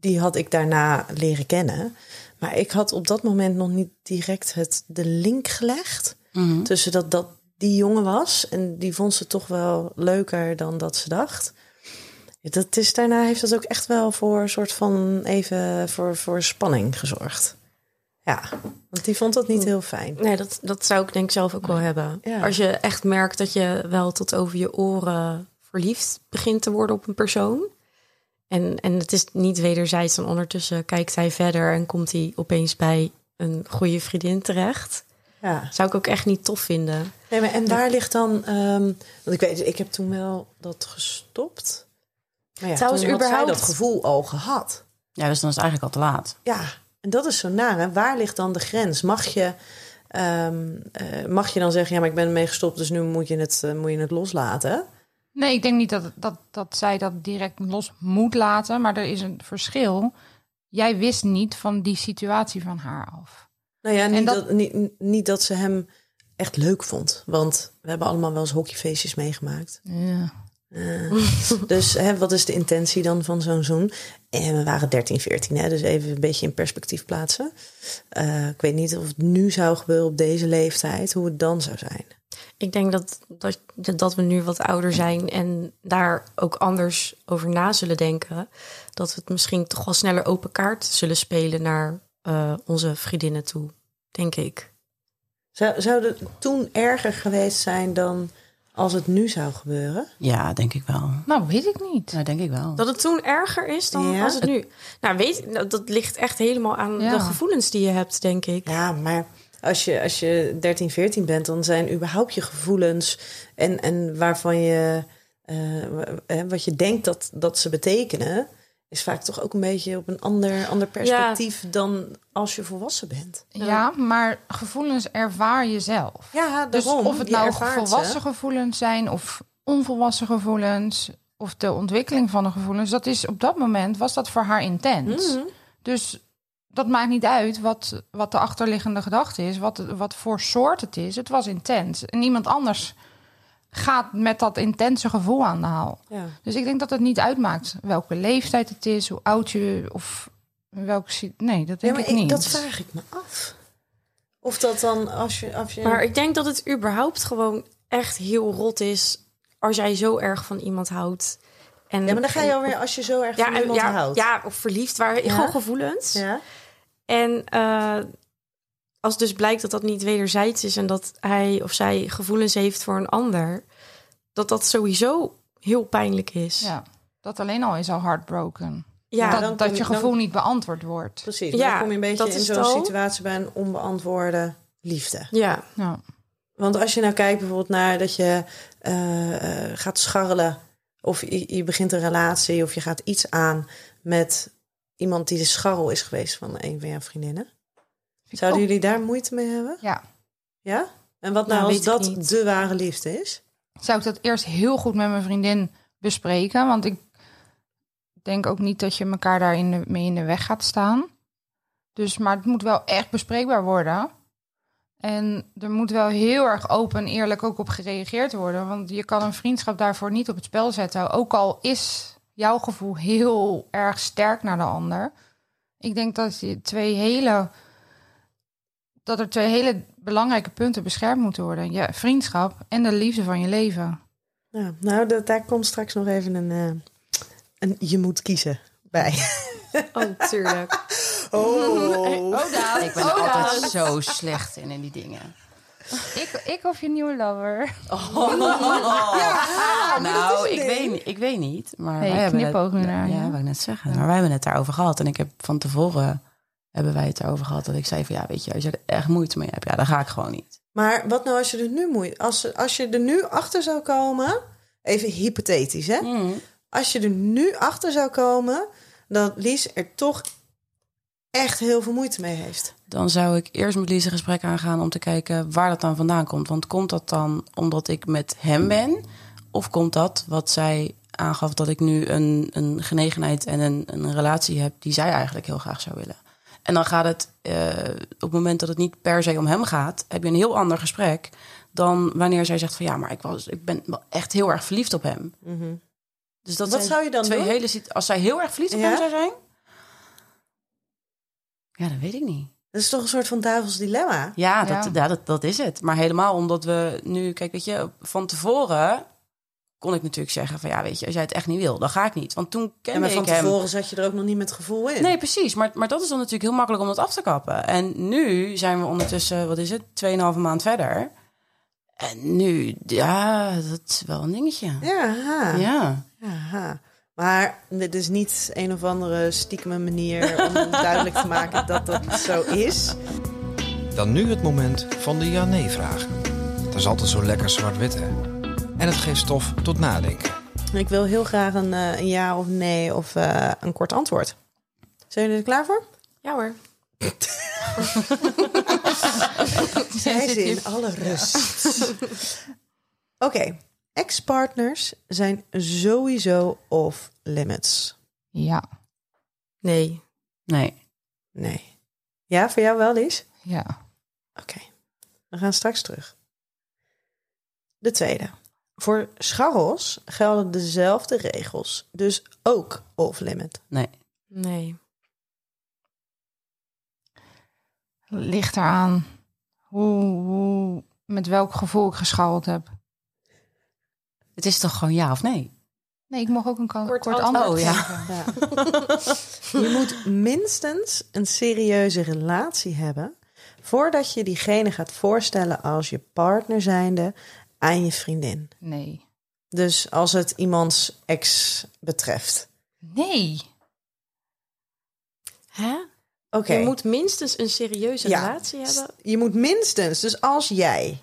[SPEAKER 4] die had ik daarna leren kennen. Maar ik had op dat moment nog niet direct het, de link gelegd
[SPEAKER 6] Mhm.
[SPEAKER 4] tussen dat dat die jongen was. En die vond ze toch wel leuker dan dat ze dacht. Dat is, daarna heeft dat ook echt wel voor een soort van even voor, voor spanning gezorgd. Ja, want die vond dat niet heel fijn.
[SPEAKER 3] Nee, dat, dat zou ik denk ik zelf ook wel hebben.
[SPEAKER 4] Ja.
[SPEAKER 3] Als je echt merkt dat je wel tot over je oren verliefd begint te worden op een persoon. En, en het is niet wederzijds. Dan ondertussen kijkt hij verder en komt hij opeens bij een goede vriendin terecht.
[SPEAKER 4] Ja.
[SPEAKER 3] Zou ik ook echt niet tof vinden.
[SPEAKER 4] Nee, maar en waar ligt dan... ehm, want ik weet, ik heb toen wel dat gestopt. Maar ja,
[SPEAKER 3] Trouwens,
[SPEAKER 4] toen had zij
[SPEAKER 3] überhaupt-
[SPEAKER 4] dat gevoel al gehad.
[SPEAKER 6] Ja, dus dan is het eigenlijk al te laat.
[SPEAKER 4] Ja, en dat is zo naar. Hè? Waar ligt dan de grens? Mag je, ehm, eh, mag je dan zeggen, ja, maar ik ben ermee gestopt, dus nu moet je het, eh, moet je het loslaten?
[SPEAKER 5] Nee, ik denk niet dat, dat, dat zij dat direct los moet laten. Maar er is een verschil. Jij wist niet van die situatie van haar af.
[SPEAKER 4] Nou ja, niet,
[SPEAKER 5] dat-
[SPEAKER 4] dat... niet, niet dat ze hem echt leuk vond. Want we hebben allemaal wel eens hockeyfeestjes meegemaakt.
[SPEAKER 5] Ja.
[SPEAKER 4] Eh, dus hè, wat is de intentie dan van zo'n zoen? En we waren 13, 14, hè, dus even een beetje in perspectief plaatsen. Eh, ik weet niet of het nu zou gebeuren op deze leeftijd, hoe het dan zou zijn.
[SPEAKER 3] Ik denk dat, dat, dat we nu wat ouder zijn en daar ook anders over na zullen denken. Dat we het misschien toch wel sneller open kaart zullen spelen naar eh, onze vriendinnen toe, denk ik.
[SPEAKER 4] Zou, zou het toen erger geweest zijn dan als het nu zou gebeuren?
[SPEAKER 6] Ja, denk ik wel.
[SPEAKER 5] Nou, weet ik niet.
[SPEAKER 6] Ja, denk ik wel.
[SPEAKER 3] Dat het toen erger is dan
[SPEAKER 4] Ja.
[SPEAKER 3] als het nu. Nou, weet dat- dat ligt echt helemaal aan
[SPEAKER 5] Ja.
[SPEAKER 3] de gevoelens die je hebt, denk ik.
[SPEAKER 4] Ja, maar als je, als je 13, 14 bent, dan zijn überhaupt je gevoelens en, en waarvan je, eh, eh, wat je denkt dat, dat ze betekenen, is vaak toch ook een beetje op een ander, ander perspectief dan als je volwassen bent.
[SPEAKER 5] Ja, maar gevoelens ervaar je zelf.
[SPEAKER 4] Ja,
[SPEAKER 5] Dus of het nou
[SPEAKER 4] ervaart
[SPEAKER 5] volwassen gevoelens zijn of onvolwassen gevoelens of de ontwikkeling van de gevoelens, dat is op dat moment was dat voor haar intens.
[SPEAKER 4] Mhm.
[SPEAKER 5] Dus dat maakt niet uit wat, wat de achterliggende gedachte is, wat, wat voor soort het is. Het was intens. En iemand anders gaat met dat intense gevoel aan de haal.
[SPEAKER 4] Ja.
[SPEAKER 5] Dus ik denk dat het niet uitmaakt welke leeftijd het is, hoe oud je of welke. Nee, dat
[SPEAKER 4] Ja,
[SPEAKER 5] denk
[SPEAKER 4] maar
[SPEAKER 5] ik
[SPEAKER 4] ik,
[SPEAKER 5] niet.
[SPEAKER 4] dat vraag ik me af. Of dat dan als je. Als je
[SPEAKER 3] Maar ik denk dat het überhaupt gewoon echt heel rot is als jij zo erg van iemand houdt. En,
[SPEAKER 4] ja, maar dan ga je alweer als je zo erg
[SPEAKER 3] ja,
[SPEAKER 4] van iemand
[SPEAKER 3] ja,
[SPEAKER 4] houdt.
[SPEAKER 3] ja, of verliefd.
[SPEAKER 4] Ja.
[SPEAKER 3] Gewoon gevoelens.
[SPEAKER 4] Ja?
[SPEAKER 3] En eh, als dus blijkt dat dat niet wederzijds is en dat hij of zij gevoelens heeft voor een ander, dat dat sowieso heel pijnlijk is.
[SPEAKER 5] Ja, dat alleen al is al heartbroken.
[SPEAKER 3] Ja,
[SPEAKER 5] dat
[SPEAKER 4] dan
[SPEAKER 5] dat je
[SPEAKER 4] je- dan-
[SPEAKER 5] gevoel niet beantwoord wordt.
[SPEAKER 4] Precies.
[SPEAKER 3] Ja,
[SPEAKER 4] dan kom je een beetje
[SPEAKER 3] dat
[SPEAKER 4] in
[SPEAKER 3] is
[SPEAKER 4] zo'n situatie bij een onbeantwoorde liefde.
[SPEAKER 3] ja.
[SPEAKER 5] Ja.
[SPEAKER 4] Want als je nou kijkt bijvoorbeeld naar dat je eh, eh, gaat scharrelen... of je, je begint een relatie of je gaat iets aan met iemand die de scharrel is geweest van een van jouw vriendinnen. Zouden jullie daar moeite mee hebben?
[SPEAKER 5] Ja.
[SPEAKER 4] Ja? En wat nou
[SPEAKER 3] Nou,
[SPEAKER 4] als dat de ware liefde is?
[SPEAKER 5] Zou ik dat eerst heel goed met mijn vriendin bespreken? Want ik denk ook niet dat je elkaar daar in de, mee in de weg gaat staan. Dus, maar het moet wel echt bespreekbaar worden. En er moet wel heel erg open en eerlijk ook op gereageerd worden. Want je kan een vriendschap daarvoor niet op het spel zetten. Ook al is jouw gevoel heel erg sterk naar de ander. Ik denk dat je twee hele. Dat er twee hele belangrijke punten beschermd moeten worden. Je vriendschap en de liefde van je leven.
[SPEAKER 4] Ja, nou, dat, daar komt straks nog even een, eh, een je moet kiezen bij.
[SPEAKER 3] Oh, tuurlijk.
[SPEAKER 4] Oh.
[SPEAKER 6] Ik ben er altijd zo slecht in, in die dingen.
[SPEAKER 5] Ik, ik of je nieuwe lover.
[SPEAKER 6] nou, ik weet, niet- ik weet niet. Maar
[SPEAKER 5] Hey,
[SPEAKER 6] wij hebben het. Ja, wou ik net zeggen. Maar wij hebben het daarover gehad. En ik heb van tevoren hebben wij het erover gehad. Dat ik zei van ja, weet je, als je er echt moeite mee hebt, ja, dan ga ik gewoon niet.
[SPEAKER 4] Maar wat nou als je er nu moeite... Als, als je er nu achter zou komen... Even hypothetisch, hè? Als je er nu achter zou komen... dat Lies er toch echt heel veel moeite mee heeft.
[SPEAKER 6] Dan zou ik eerst met Lies een gesprek aangaan om te kijken waar dat dan vandaan komt. Want komt dat dan omdat ik met hem ben? Of komt dat wat zij aangaf dat ik nu een, een genegenheid en een, een relatie heb die zij eigenlijk heel graag zou willen? En dan gaat het eh, op het moment dat het niet per se om hem gaat, heb je een heel ander gesprek dan wanneer zij zegt van ja, maar ik, was, ik ben wel echt heel erg verliefd op hem. Dus dat.
[SPEAKER 4] Wat
[SPEAKER 6] zijn
[SPEAKER 4] zou je dan
[SPEAKER 6] twee
[SPEAKER 4] doen?
[SPEAKER 6] hele Als zij heel erg verliefd op
[SPEAKER 4] Ja?
[SPEAKER 6] hem zou zijn? Ja, dat weet ik niet.
[SPEAKER 4] Dat is toch een soort van duivels dilemma?
[SPEAKER 6] Ja,
[SPEAKER 5] Ja.
[SPEAKER 6] dat, ja. dat, dat is het. Maar helemaal omdat we nu, kijk, weet je, van tevoren kon ik natuurlijk zeggen van ja, weet je, als jij het echt niet wil, dan ga ik niet. Want toen
[SPEAKER 4] Ja,
[SPEAKER 6] kende
[SPEAKER 4] maar van
[SPEAKER 6] ik hem.
[SPEAKER 4] tevoren zat je er ook nog niet met gevoel in.
[SPEAKER 6] Nee, precies. Maar, maar dat is dan natuurlijk heel makkelijk om dat af te kappen. En nu zijn we ondertussen, wat is het, 2,5 maand verder. En nu, ja, dat is wel een dingetje.
[SPEAKER 4] Ja, ha.
[SPEAKER 6] Ja.
[SPEAKER 4] Aha. Maar dit is niet een of andere stiekeme manier om duidelijk te maken dat dat zo is.
[SPEAKER 7] Dan nu het moment van de ja-nee-vragen. Het is altijd zo lekker zwart-wit, hè? En het geeft stof tot nadenken.
[SPEAKER 4] Ik wil heel graag een, eh, een ja of nee of eh, een kort antwoord. Zijn jullie er klaar voor?
[SPEAKER 3] Ja hoor.
[SPEAKER 4] Zij ze in alle rust. Oké, ex-partners zijn sowieso off limits.
[SPEAKER 5] Ja,
[SPEAKER 3] Nee.
[SPEAKER 6] Nee.
[SPEAKER 4] Nee. Ja, voor jou wel, Lies?
[SPEAKER 5] ja.
[SPEAKER 4] Oké, we gaan straks terug. De tweede. Voor scharrels gelden dezelfde regels, dus ook off-limit.
[SPEAKER 6] Nee.
[SPEAKER 3] Nee.
[SPEAKER 5] Ligt eraan hoe, hoe, met welk gevoel ik geschouwd heb.
[SPEAKER 6] Het is toch gewoon ja of nee?
[SPEAKER 5] Nee, ik mag ook een
[SPEAKER 3] Kort
[SPEAKER 5] kort,
[SPEAKER 3] antwoord.
[SPEAKER 6] Oh, ja.
[SPEAKER 5] geven.
[SPEAKER 4] Je moet minstens een serieuze relatie hebben voordat je diegene gaat voorstellen als je partner zijnde aan je vriendin.
[SPEAKER 5] Nee.
[SPEAKER 4] Dus als het iemands ex betreft.
[SPEAKER 5] Nee.
[SPEAKER 3] Hè?
[SPEAKER 4] Oké.
[SPEAKER 3] Je moet minstens een serieuze
[SPEAKER 4] Ja.
[SPEAKER 3] relatie hebben.
[SPEAKER 4] Je moet minstens, dus als jij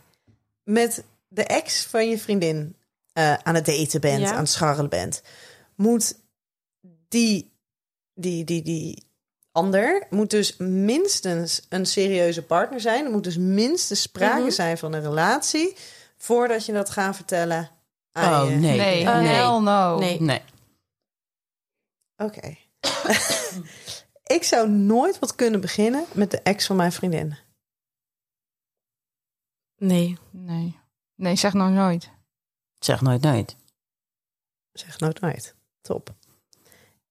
[SPEAKER 4] met de ex van je vriendin eh, aan het daten bent,
[SPEAKER 3] Ja.
[SPEAKER 4] aan het scharrelen bent, moet die, die, die, die ander moet dus minstens een serieuze partner zijn. Er moet dus minstens sprake
[SPEAKER 3] Mhm.
[SPEAKER 4] zijn van een relatie voordat je dat gaat vertellen aan
[SPEAKER 6] Oh,
[SPEAKER 4] je.
[SPEAKER 6] nee.
[SPEAKER 5] Nee,
[SPEAKER 3] Eh, nee.
[SPEAKER 5] hell no.
[SPEAKER 3] Nee.
[SPEAKER 6] Nee.
[SPEAKER 4] Oké. Ik zou nooit wat kunnen beginnen met de ex van mijn vriendin.
[SPEAKER 3] Nee.
[SPEAKER 5] Nee. Nee, zeg nou nooit.
[SPEAKER 6] Zeg nooit nooit.
[SPEAKER 4] Zeg nooit nooit. Top.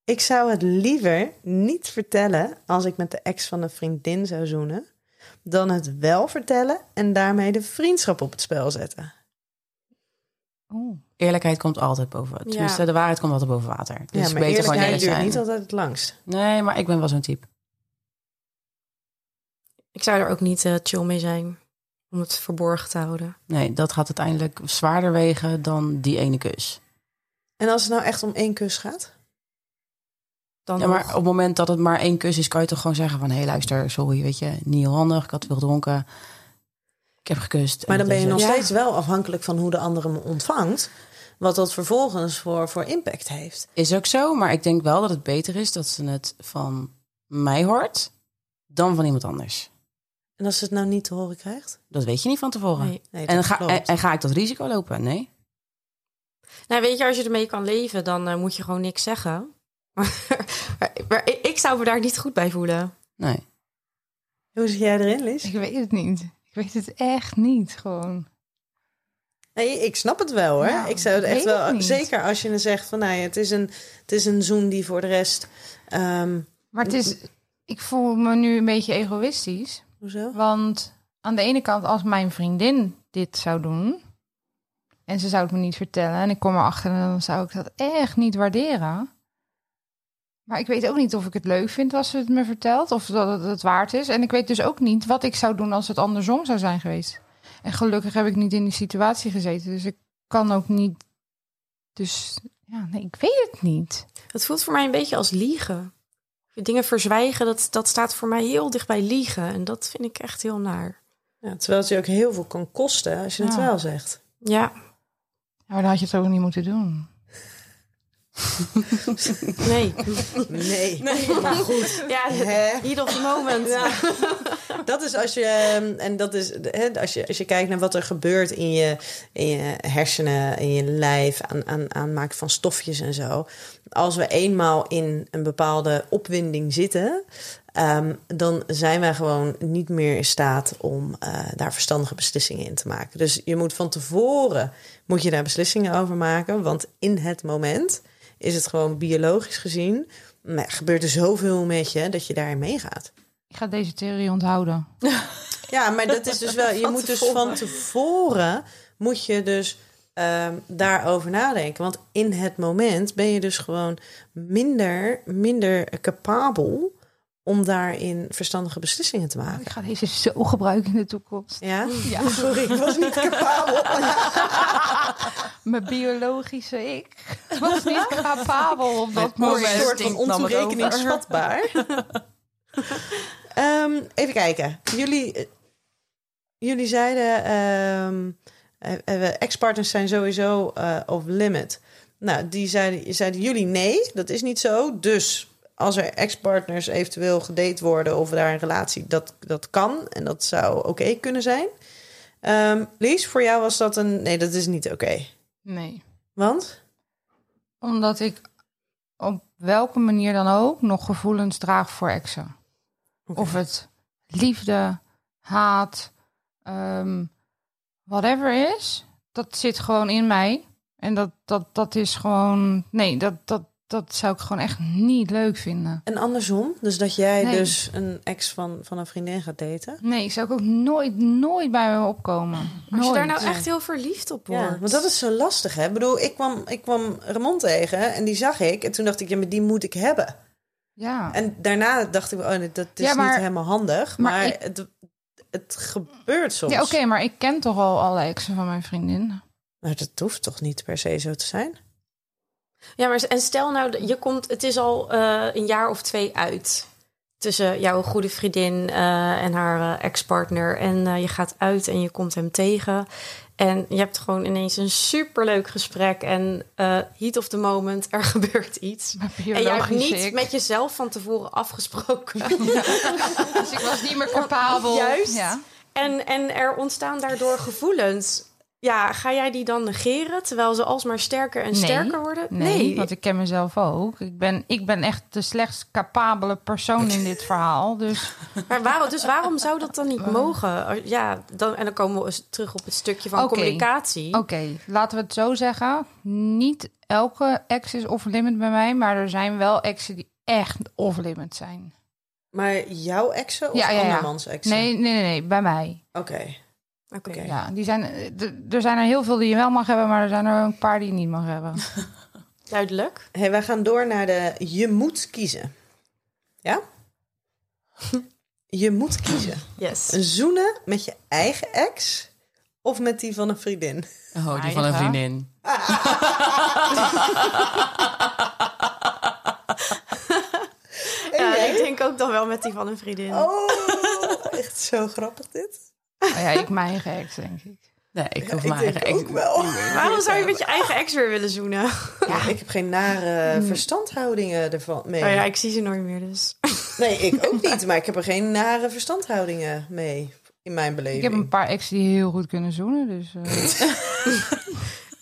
[SPEAKER 4] Ik zou het liever niet vertellen als ik met de ex van een vriendin zou zoenen, dan het wel vertellen en daarmee de vriendschap op het spel zetten.
[SPEAKER 5] Oeh.
[SPEAKER 6] Eerlijkheid komt altijd boven. Tenminste, de waarheid komt altijd boven water. Dus
[SPEAKER 4] ja, maar
[SPEAKER 6] beter
[SPEAKER 4] eerlijkheid
[SPEAKER 6] eerlijk
[SPEAKER 4] duurt
[SPEAKER 6] zijn.
[SPEAKER 4] niet altijd het langst.
[SPEAKER 6] Nee, maar ik ben wel zo'n type.
[SPEAKER 3] Ik zou er ook niet eh, chill mee zijn. Om het verborgen te houden.
[SPEAKER 6] Nee, dat gaat uiteindelijk zwaarder wegen dan die ene kus.
[SPEAKER 4] En als het nou echt om één kus gaat?
[SPEAKER 3] Dan
[SPEAKER 6] Ja, maar
[SPEAKER 3] nog-
[SPEAKER 6] op het moment dat het maar één kus is, kan je toch gewoon zeggen van... hé, hey, luister, sorry, weet je, niet heel handig. Ik had veel gedronken. Ik heb gekust.
[SPEAKER 4] Maar dan ben je nog.
[SPEAKER 3] Ja.
[SPEAKER 4] steeds wel afhankelijk van hoe de andere hem ontvangt. Wat dat vervolgens voor, voor impact heeft.
[SPEAKER 6] Is ook zo, maar ik denk wel dat het beter is dat ze het van mij hoort... dan van iemand anders.
[SPEAKER 4] En als ze het nou niet te horen krijgt?
[SPEAKER 6] Dat weet je niet van tevoren.
[SPEAKER 3] Nee.
[SPEAKER 4] Nee,
[SPEAKER 6] En, ga, en ga ik dat risico lopen? Nee.
[SPEAKER 3] Nou, weet je, als je ermee kan leven, dan eh, moet je gewoon niks zeggen. Maar, maar ik, ik zou me daar niet goed bij voelen.
[SPEAKER 6] Nee.
[SPEAKER 4] Hoe zit jij erin, Lies?
[SPEAKER 5] Ik weet het niet. Ik weet het echt niet, gewoon.
[SPEAKER 4] Nee, ik snap het wel hoor.
[SPEAKER 5] Nou,
[SPEAKER 4] ik zou het echt
[SPEAKER 5] het
[SPEAKER 4] wel. Zeker als je dan zegt van nou ja, het is een, het is een zoen die voor de rest. ehm,
[SPEAKER 5] Maar het is... Ik voel me nu een beetje egoïstisch.
[SPEAKER 4] hoezo?
[SPEAKER 5] Want aan de ene kant, als mijn vriendin dit zou doen... en ze zou het me niet vertellen... en ik kom erachter, dan zou ik dat echt niet waarderen. Maar ik weet ook niet of ik het leuk vind als ze het me vertelt... of dat het het waard is. En ik weet dus ook niet wat ik zou doen als het andersom zou zijn geweest. En gelukkig heb ik niet in die situatie gezeten. Dus ik kan ook niet... Dus ja, nee, ik weet het niet.
[SPEAKER 3] Het voelt voor mij een beetje als liegen. Dingen verzwijgen, dat, dat staat voor mij heel dicht bij liegen. En dat vind ik echt heel naar.
[SPEAKER 4] Ja, terwijl het je ook heel veel kan kosten als je het wel zegt.
[SPEAKER 3] Ja,
[SPEAKER 5] Ja, maar dan had je het ook niet moeten doen.
[SPEAKER 3] nee.
[SPEAKER 4] Nee, maar goed.
[SPEAKER 3] Ja, heat of the moment.
[SPEAKER 4] Ja. Dat is als je, ehm, en dat is hè, als je, als je kijkt naar wat er gebeurt in je, in je hersenen, in je lijf, aan, aan, aan maken van stofjes en zo. Als we eenmaal in een bepaalde opwinding zitten, ehm, dan zijn wij gewoon niet meer in staat om eh, daar verstandige beslissingen in te maken. Dus je moet van tevoren moet je daar beslissingen over maken, want in het moment is het gewoon biologisch gezien. gebeurt er zoveel met je dat je daarin meegaat.
[SPEAKER 5] Ik ga deze theorie onthouden.
[SPEAKER 4] Ja, maar dat is dus wel. Je moet dus van tevoren moet je dus ehm, daarover nadenken. Want in het moment ben je dus gewoon minder, minder capabel om daarin verstandige beslissingen te maken.
[SPEAKER 5] Ik ga deze zo gebruiken in de toekomst.
[SPEAKER 4] Ja?
[SPEAKER 5] Ja.
[SPEAKER 4] Sorry, ik was niet capabel.
[SPEAKER 5] Mijn biologische ik was niet capabel op dat
[SPEAKER 4] Maar een
[SPEAKER 5] moment.
[SPEAKER 4] soort van
[SPEAKER 6] het
[SPEAKER 4] ontoerekeningsvatbaar. Ehm, even kijken. Jullie, eh, jullie zeiden... ehm, eh, eh, ex-partners zijn sowieso eh off limit. Nou, die zeiden, zeiden jullie nee, dat is niet zo. Dus als er ex-partners eventueel gedate worden... of daar een relatie, dat, dat kan. En dat zou oké kunnen zijn. Ehm Lies, voor jou was dat een... Nee, dat is niet oké.
[SPEAKER 5] Nee.
[SPEAKER 4] Want?
[SPEAKER 5] Omdat ik op welke manier dan ook nog gevoelens draag voor exen. Of het liefde, haat, ehm, whatever is, dat zit gewoon in mij. En dat, dat, dat is gewoon, nee, dat, dat, dat zou ik gewoon echt niet leuk vinden.
[SPEAKER 4] En andersom, dus dat jij
[SPEAKER 5] Nee.
[SPEAKER 4] dus een ex van, van een vriendin gaat daten.
[SPEAKER 5] Nee, zou ik ook nooit, nooit bij me opkomen.
[SPEAKER 3] Als je daar
[SPEAKER 5] Nooit.
[SPEAKER 3] nou echt heel verliefd op wordt.
[SPEAKER 4] Ja, want dat is zo lastig, hè? Ik bedoel, ik kwam, ik kwam Ramon tegen en die zag ik. En toen dacht ik, ja, maar die moet ik hebben.
[SPEAKER 5] Ja.
[SPEAKER 4] En daarna dacht ik, oh, nee, dat is
[SPEAKER 5] Ja, maar-
[SPEAKER 4] niet helemaal handig. Maar,
[SPEAKER 5] maar ik-
[SPEAKER 4] het, het gebeurt soms.
[SPEAKER 5] Ja, oké, maar ik ken toch al alle exen van mijn vriendin.
[SPEAKER 4] Maar dat hoeft toch niet per se zo te zijn?
[SPEAKER 3] Ja, maar en stel nou, je komt, het is al eh, een jaar of twee uit tussen jouw goede vriendin eh, en haar eh, ex-partner. En je gaat uit en je komt hem tegen. En je hebt gewoon ineens een superleuk gesprek. En heat of the moment, er gebeurt iets. En jij hebt niet
[SPEAKER 5] ik.
[SPEAKER 3] met jezelf van tevoren afgesproken.
[SPEAKER 5] Dus ik was niet meer capabel.
[SPEAKER 3] Juist.
[SPEAKER 5] Ja.
[SPEAKER 3] En, en er ontstaan daardoor gevoelens. Ja, ga jij die dan negeren terwijl ze alsmaar sterker en
[SPEAKER 5] Nee.
[SPEAKER 3] sterker worden?
[SPEAKER 5] Nee, want ik ken mezelf ook. Ik ben, ik ben echt de slechtst capabele persoon in dit verhaal. Dus
[SPEAKER 3] Maar waarom, dus waarom zou dat dan niet mogen? Ja, dan, en dan komen we terug op het stukje van communicatie.
[SPEAKER 5] oké, laten we het zo zeggen. Niet elke ex is off-limit bij mij, maar er zijn wel exen die echt off-limit zijn.
[SPEAKER 4] Maar jouw exen of
[SPEAKER 5] Ja, ja, ja.
[SPEAKER 4] andermans exen?
[SPEAKER 5] Nee, nee, nee, nee, bij mij.
[SPEAKER 4] Oké.
[SPEAKER 3] Oké.
[SPEAKER 5] Ja, die zijn, eh, er zijn er heel veel die je wel mag hebben, maar er zijn er een paar die je niet mag hebben.
[SPEAKER 3] Duidelijk.
[SPEAKER 4] Hey, wij gaan door naar de je moet kiezen. Ja? je moet kiezen.
[SPEAKER 3] Yes.
[SPEAKER 4] Een zoenen met je eigen ex of met die van een vriendin?
[SPEAKER 6] Oh, die van een vriendin.
[SPEAKER 3] Ja, ik denk ook dan wel met die van een vriendin.
[SPEAKER 4] Oh, echt zo grappig dit.
[SPEAKER 5] Maar ja, ik mijn eigen ex, denk ik.
[SPEAKER 6] Nee, ik hoef
[SPEAKER 4] ik
[SPEAKER 6] mijn eigen
[SPEAKER 4] ook wel.
[SPEAKER 3] Waarom zou je met je eigen ex weer willen zoenen?
[SPEAKER 4] Ja, ik heb geen nare verstandhoudingen ervan mee.
[SPEAKER 3] Nou ja, ik zie ze nooit meer dus.
[SPEAKER 4] Nee, ik ook niet. Maar ik heb er geen nare verstandhoudingen mee in mijn beleving.
[SPEAKER 5] Ik heb een paar exen die heel goed kunnen zoenen, dus... eh,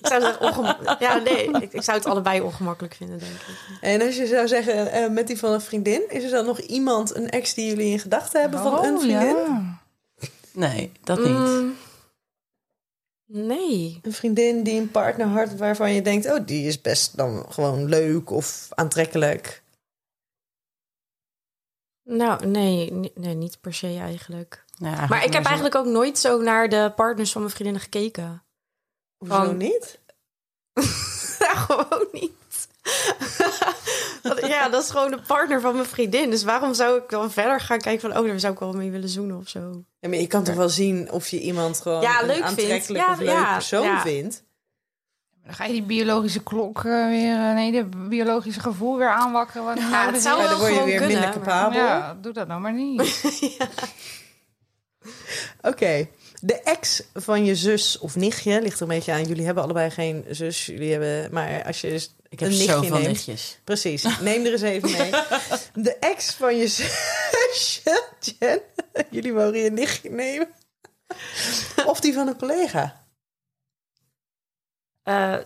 [SPEAKER 3] Ik zou Ja, nee, ik, ik zou het allebei ongemakkelijk vinden, denk ik.
[SPEAKER 4] En als je zou zeggen eh, met die van een vriendin, is er dan nog iemand, een ex die jullie in gedachten hebben van een
[SPEAKER 5] oh,
[SPEAKER 4] vriendin?
[SPEAKER 5] ja.
[SPEAKER 6] Nee, dat niet.
[SPEAKER 3] Mm, nee.
[SPEAKER 4] Een vriendin die een partner had waarvan je denkt, oh, die is best dan gewoon leuk of aantrekkelijk.
[SPEAKER 3] Nou, nee, nee, niet per se eigenlijk.
[SPEAKER 6] Ja,
[SPEAKER 3] Maar ik heb
[SPEAKER 6] zo-
[SPEAKER 3] eigenlijk ook nooit zo naar de partners van mijn vriendinnen gekeken.
[SPEAKER 4] Hoezo
[SPEAKER 3] Van-
[SPEAKER 4] niet?
[SPEAKER 3] Ja, gewoon niet. Want ja, dat is gewoon de partner van mijn vriendin. Dus waarom zou ik dan verder gaan kijken van... oh, daar zou ik wel mee willen zoenen of zo.
[SPEAKER 4] Ja, maar je kan toch wel zien of je iemand gewoon
[SPEAKER 3] Ja,
[SPEAKER 4] een
[SPEAKER 3] leuk vindt.
[SPEAKER 4] aantrekkelijk
[SPEAKER 3] Ja,
[SPEAKER 4] of leuk
[SPEAKER 3] ja,
[SPEAKER 4] persoon
[SPEAKER 3] ja.
[SPEAKER 4] vindt.
[SPEAKER 5] Dan ga je die biologische klok eh, weer... eh, nee, de biologische gevoel weer aanwakkeren. Wat
[SPEAKER 3] Ja, het zou
[SPEAKER 4] Ja,
[SPEAKER 3] wel
[SPEAKER 4] dan word je
[SPEAKER 3] gewoon
[SPEAKER 4] weer
[SPEAKER 3] kunnen.
[SPEAKER 4] minder capabel.
[SPEAKER 5] Ja, doe dat nou maar niet.
[SPEAKER 4] Oké. De ex van je zus of nichtje ligt er een beetje aan. Jullie hebben allebei geen zus. Jullie hebben, maar als je dus
[SPEAKER 6] Ik heb
[SPEAKER 4] een nichtje
[SPEAKER 6] zoveel
[SPEAKER 4] neemt,
[SPEAKER 6] nichtjes.
[SPEAKER 4] Precies. Neem er eens even mee. De ex van je zusje, Jen. Jullie mogen je nichtje nemen. Of die van een collega.
[SPEAKER 3] Eh,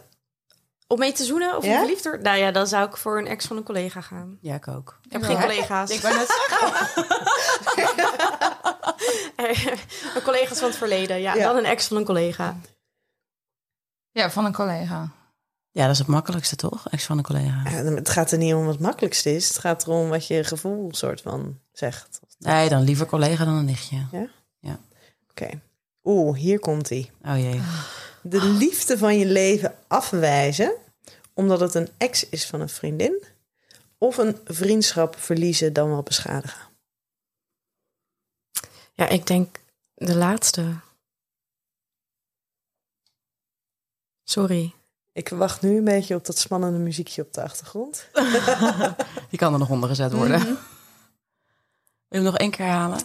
[SPEAKER 3] om mee te zoenen of
[SPEAKER 4] Ja?
[SPEAKER 3] om verliefd te worden? Nou ja, dan zou ik voor een ex van een collega gaan.
[SPEAKER 6] Ja, ik ook.
[SPEAKER 3] Ik heb geen collega's.
[SPEAKER 5] Ik wou net
[SPEAKER 3] een collega's van het verleden. Ja,
[SPEAKER 4] Ja.
[SPEAKER 3] dan een ex van een collega.
[SPEAKER 5] Ja, van een collega.
[SPEAKER 6] Ja, dat is het makkelijkste, toch? Ex van een collega.
[SPEAKER 4] Ja, het gaat er niet om wat het makkelijkste is. Het gaat erom wat je gevoel soort van zegt.
[SPEAKER 6] Nee, dan liever collega dan een nichtje.
[SPEAKER 4] Oké. Oeh, hier komt hij.
[SPEAKER 6] Oh jee.
[SPEAKER 4] De liefde van je leven afwijzen omdat het een ex is van een vriendin. Of een vriendschap verliezen dan wel beschadigen.
[SPEAKER 3] Ja, ik denk de laatste. Sorry.
[SPEAKER 4] Ik wacht nu een beetje op dat spannende muziekje op de achtergrond.
[SPEAKER 6] Die kan er nog onder gezet worden. Wil je hem nog één keer herhalen?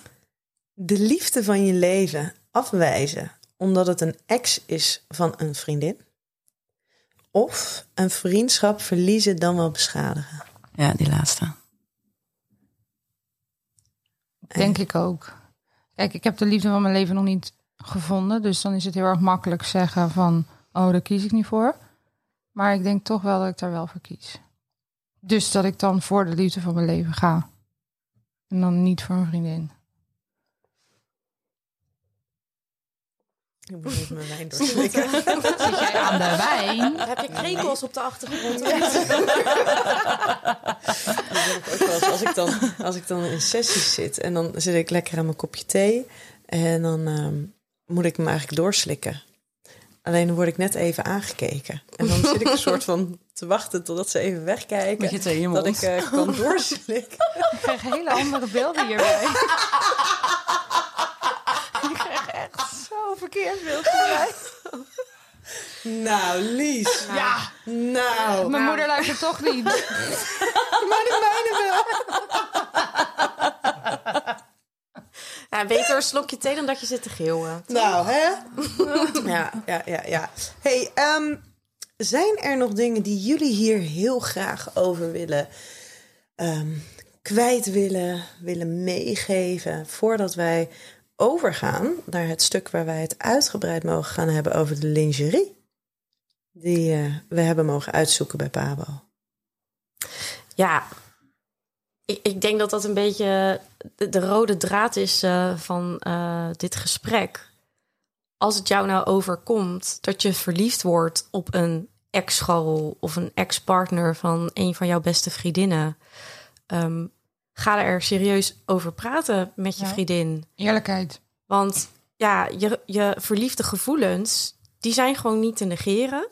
[SPEAKER 4] De liefde van je leven afwijzen omdat het een ex is van een vriendin. Of een vriendschap verliezen dan wel beschadigen.
[SPEAKER 6] Ja, die laatste.
[SPEAKER 5] Denk ik ook. Kijk, ik heb de liefde van mijn leven nog niet gevonden. Dus dan is het heel erg makkelijk zeggen van... oh, daar kies ik niet voor. Maar ik denk toch wel dat ik daar wel voor kies. Dus dat ik dan voor de liefde van mijn leven ga. En dan niet voor een vriendin.
[SPEAKER 4] Ik moet even mijn wijn doorslikken.
[SPEAKER 5] Zit jij aan de wijn?
[SPEAKER 3] Heb je krekels op de achtergrond?
[SPEAKER 4] Dat heb ik ook wel eens. Als ik, dan, als ik dan in sessies zit en dan zit ik lekker aan mijn kopje thee. En dan ehm, moet ik hem eigenlijk doorslikken. Alleen dan word ik net even aangekeken. En dan zit ik een soort van te wachten totdat ze even wegkijken.
[SPEAKER 6] Met je
[SPEAKER 4] dat ik eh, kan doorslikken.
[SPEAKER 5] Ik krijg hele andere beelden hierbij. ik krijg echt zo verkeerd beeld hierbij.
[SPEAKER 4] Nou, Lies.
[SPEAKER 5] Ja,
[SPEAKER 4] Nou.
[SPEAKER 5] mijn moeder luistert toch niet.
[SPEAKER 4] Maar de mijne wel.
[SPEAKER 3] Ja, beter een slokje thee dan dat je zit te geeuwen.
[SPEAKER 4] Nou, hè? Ja, ja, ja, ja. Hey, ehm, zijn er nog dingen die jullie hier heel graag over willen ehm, kwijt willen, willen meegeven voordat wij overgaan naar het stuk waar wij het uitgebreid mogen gaan hebben over de lingerie die eh, we hebben mogen uitzoeken bij Pabo?
[SPEAKER 3] Ja, ik, ik denk dat dat een beetje de, de rode draad is eh, van eh, dit gesprek. Als het jou nou overkomt dat je verliefd wordt op een ex-school of een ex-partner van een van jouw beste vriendinnen, ehm, ga er serieus over praten met je
[SPEAKER 5] Ja.
[SPEAKER 3] vriendin.
[SPEAKER 5] Eerlijkheid.
[SPEAKER 3] Want ja, je, je verliefde gevoelens, die zijn gewoon niet te negeren.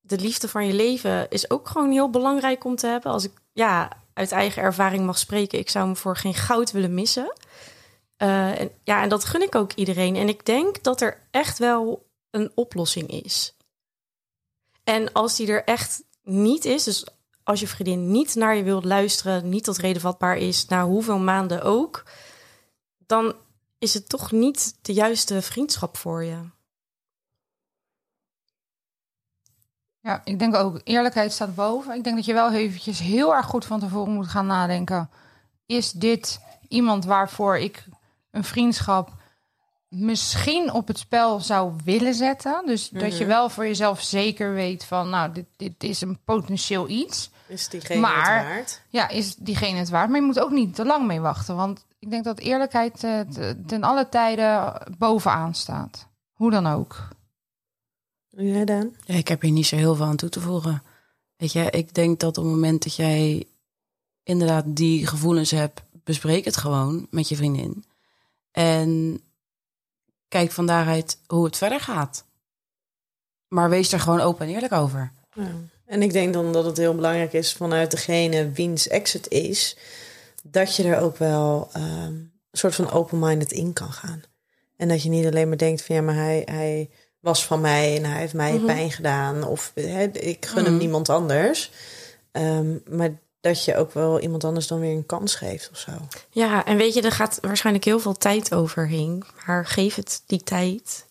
[SPEAKER 3] De liefde van je leven is ook gewoon heel belangrijk om te hebben. Als ik ja, uit eigen ervaring mag spreken, ik zou hem voor geen goud willen missen. Eh, en, ja, en dat gun ik ook iedereen. En ik denk dat er echt wel een oplossing is. En als die er echt niet is, dus als je vriendin niet naar je wilt luisteren, niet tot reden vatbaar is, na hoeveel maanden ook, dan is het toch niet de juiste vriendschap voor je.
[SPEAKER 5] Ja, ik denk ook eerlijkheid staat boven. Ik denk dat je wel eventjes heel erg goed van tevoren moet gaan nadenken. Is dit iemand waarvoor ik een vriendschap misschien op het spel zou willen zetten? Dus dat je wel voor jezelf zeker weet van, nou, dit, dit is een potentieel iets.
[SPEAKER 4] Is diegene
[SPEAKER 5] Maar-
[SPEAKER 4] het waard?
[SPEAKER 5] Ja, is diegene het waard? Maar je moet ook niet te lang mee wachten. Want ik denk dat eerlijkheid eh, te- ten alle tijden bovenaan staat. Hoe dan ook.
[SPEAKER 4] Ja, Dan?
[SPEAKER 6] Ja, ik heb hier niet zo heel veel aan toe te voegen. Weet je, ik denk dat op het moment dat jij inderdaad die gevoelens hebt, bespreek het gewoon met je vriendin. En kijk van daaruit hoe het verder gaat. Maar wees er gewoon open en eerlijk over.
[SPEAKER 4] Ja. En ik denk dan dat het heel belangrijk is vanuit degene wiens exit is, dat je er ook wel ehm, een soort van open-minded in kan gaan. En dat je niet alleen maar denkt van ja, maar hij, hij was van mij en hij heeft mij pijn gedaan. Of ik gun hem
[SPEAKER 6] Mhm.
[SPEAKER 4] niemand anders. Ehm, maar dat je ook wel iemand anders dan weer een kans geeft of zo.
[SPEAKER 3] Ja, en weet je, er gaat waarschijnlijk heel veel tijd overheen. Maar geef het die tijd.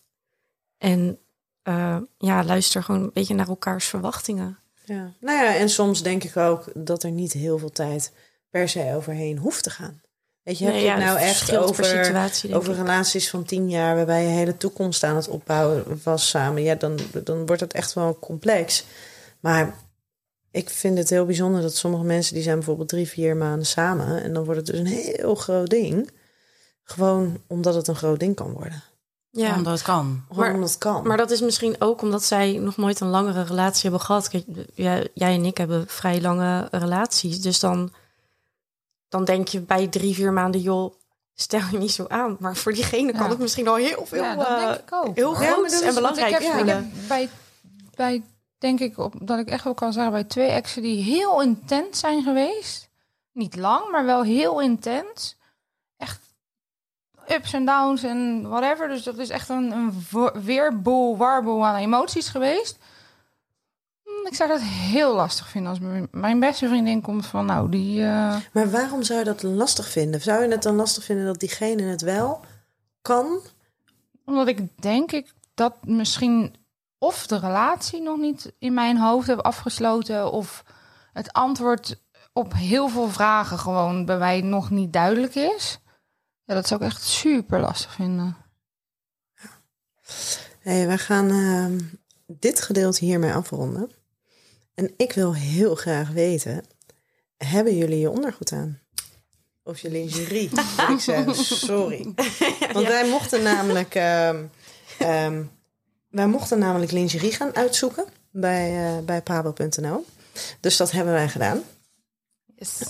[SPEAKER 3] En eh, ja, luister gewoon een beetje naar elkaars verwachtingen.
[SPEAKER 4] Ja. Nou ja, en soms denk ik ook dat er niet heel veel tijd per se overheen hoeft te gaan. Weet je, heb
[SPEAKER 3] Nee,
[SPEAKER 4] je
[SPEAKER 3] ja,
[SPEAKER 4] het nou echt over,
[SPEAKER 3] situatie,
[SPEAKER 4] over relaties van tien jaar... waarbij je hele toekomst aan het opbouwen was samen... ja, dan, dan wordt het echt wel complex. Maar ik vind het heel bijzonder dat sommige mensen... die zijn bijvoorbeeld drie, vier maanden samen... en dan wordt het dus een heel groot ding. Gewoon omdat het een groot ding kan worden.
[SPEAKER 3] Ja,
[SPEAKER 6] Omdat het kan.
[SPEAKER 3] Maar-
[SPEAKER 4] omdat het kan.
[SPEAKER 3] maar dat is misschien ook omdat zij nog nooit een langere relatie hebben gehad. Kijk, jij, jij en ik hebben vrij lange relaties. Dus dan, dan denk je bij drie, vier maanden, joh, stel je niet zo aan. Maar voor diegene kan het misschien al heel veel,
[SPEAKER 5] Ja,
[SPEAKER 3] eh,
[SPEAKER 5] denk ik ook.
[SPEAKER 3] heel groot en belangrijk
[SPEAKER 5] ik heb, ik
[SPEAKER 3] voelen.
[SPEAKER 5] heb bij, bij, denk ik, op, dat ik echt wel kan zeggen, bij twee exen die heel intens zijn geweest. Niet lang, maar wel heel intens. Echt ups en downs en whatever. Dus dat is echt een, een weerboel, warboel aan emoties geweest. Ik zou dat heel lastig vinden als mijn, mijn beste vriendin komt van, nou, die... eh,
[SPEAKER 4] Maar waarom zou je dat lastig vinden? Zou je het dan lastig vinden dat diegene het wel kan?
[SPEAKER 5] Omdat ik denk ik dat misschien of de relatie nog niet in mijn hoofd heb afgesloten, of het antwoord op heel veel vragen gewoon bij mij nog niet duidelijk is. Ja, dat zou ik echt super lastig vinden.
[SPEAKER 4] Hey, we gaan ehm, dit gedeelte hiermee afronden. En ik wil heel graag weten: hebben jullie je ondergoed aan? Of je lingerie, ik zeggen. Sorry. Want wij mochten namelijk, ehm, ehm, wij mochten namelijk lingerie gaan uitzoeken bij, eh bij pabo.nl. Dus dat hebben wij gedaan.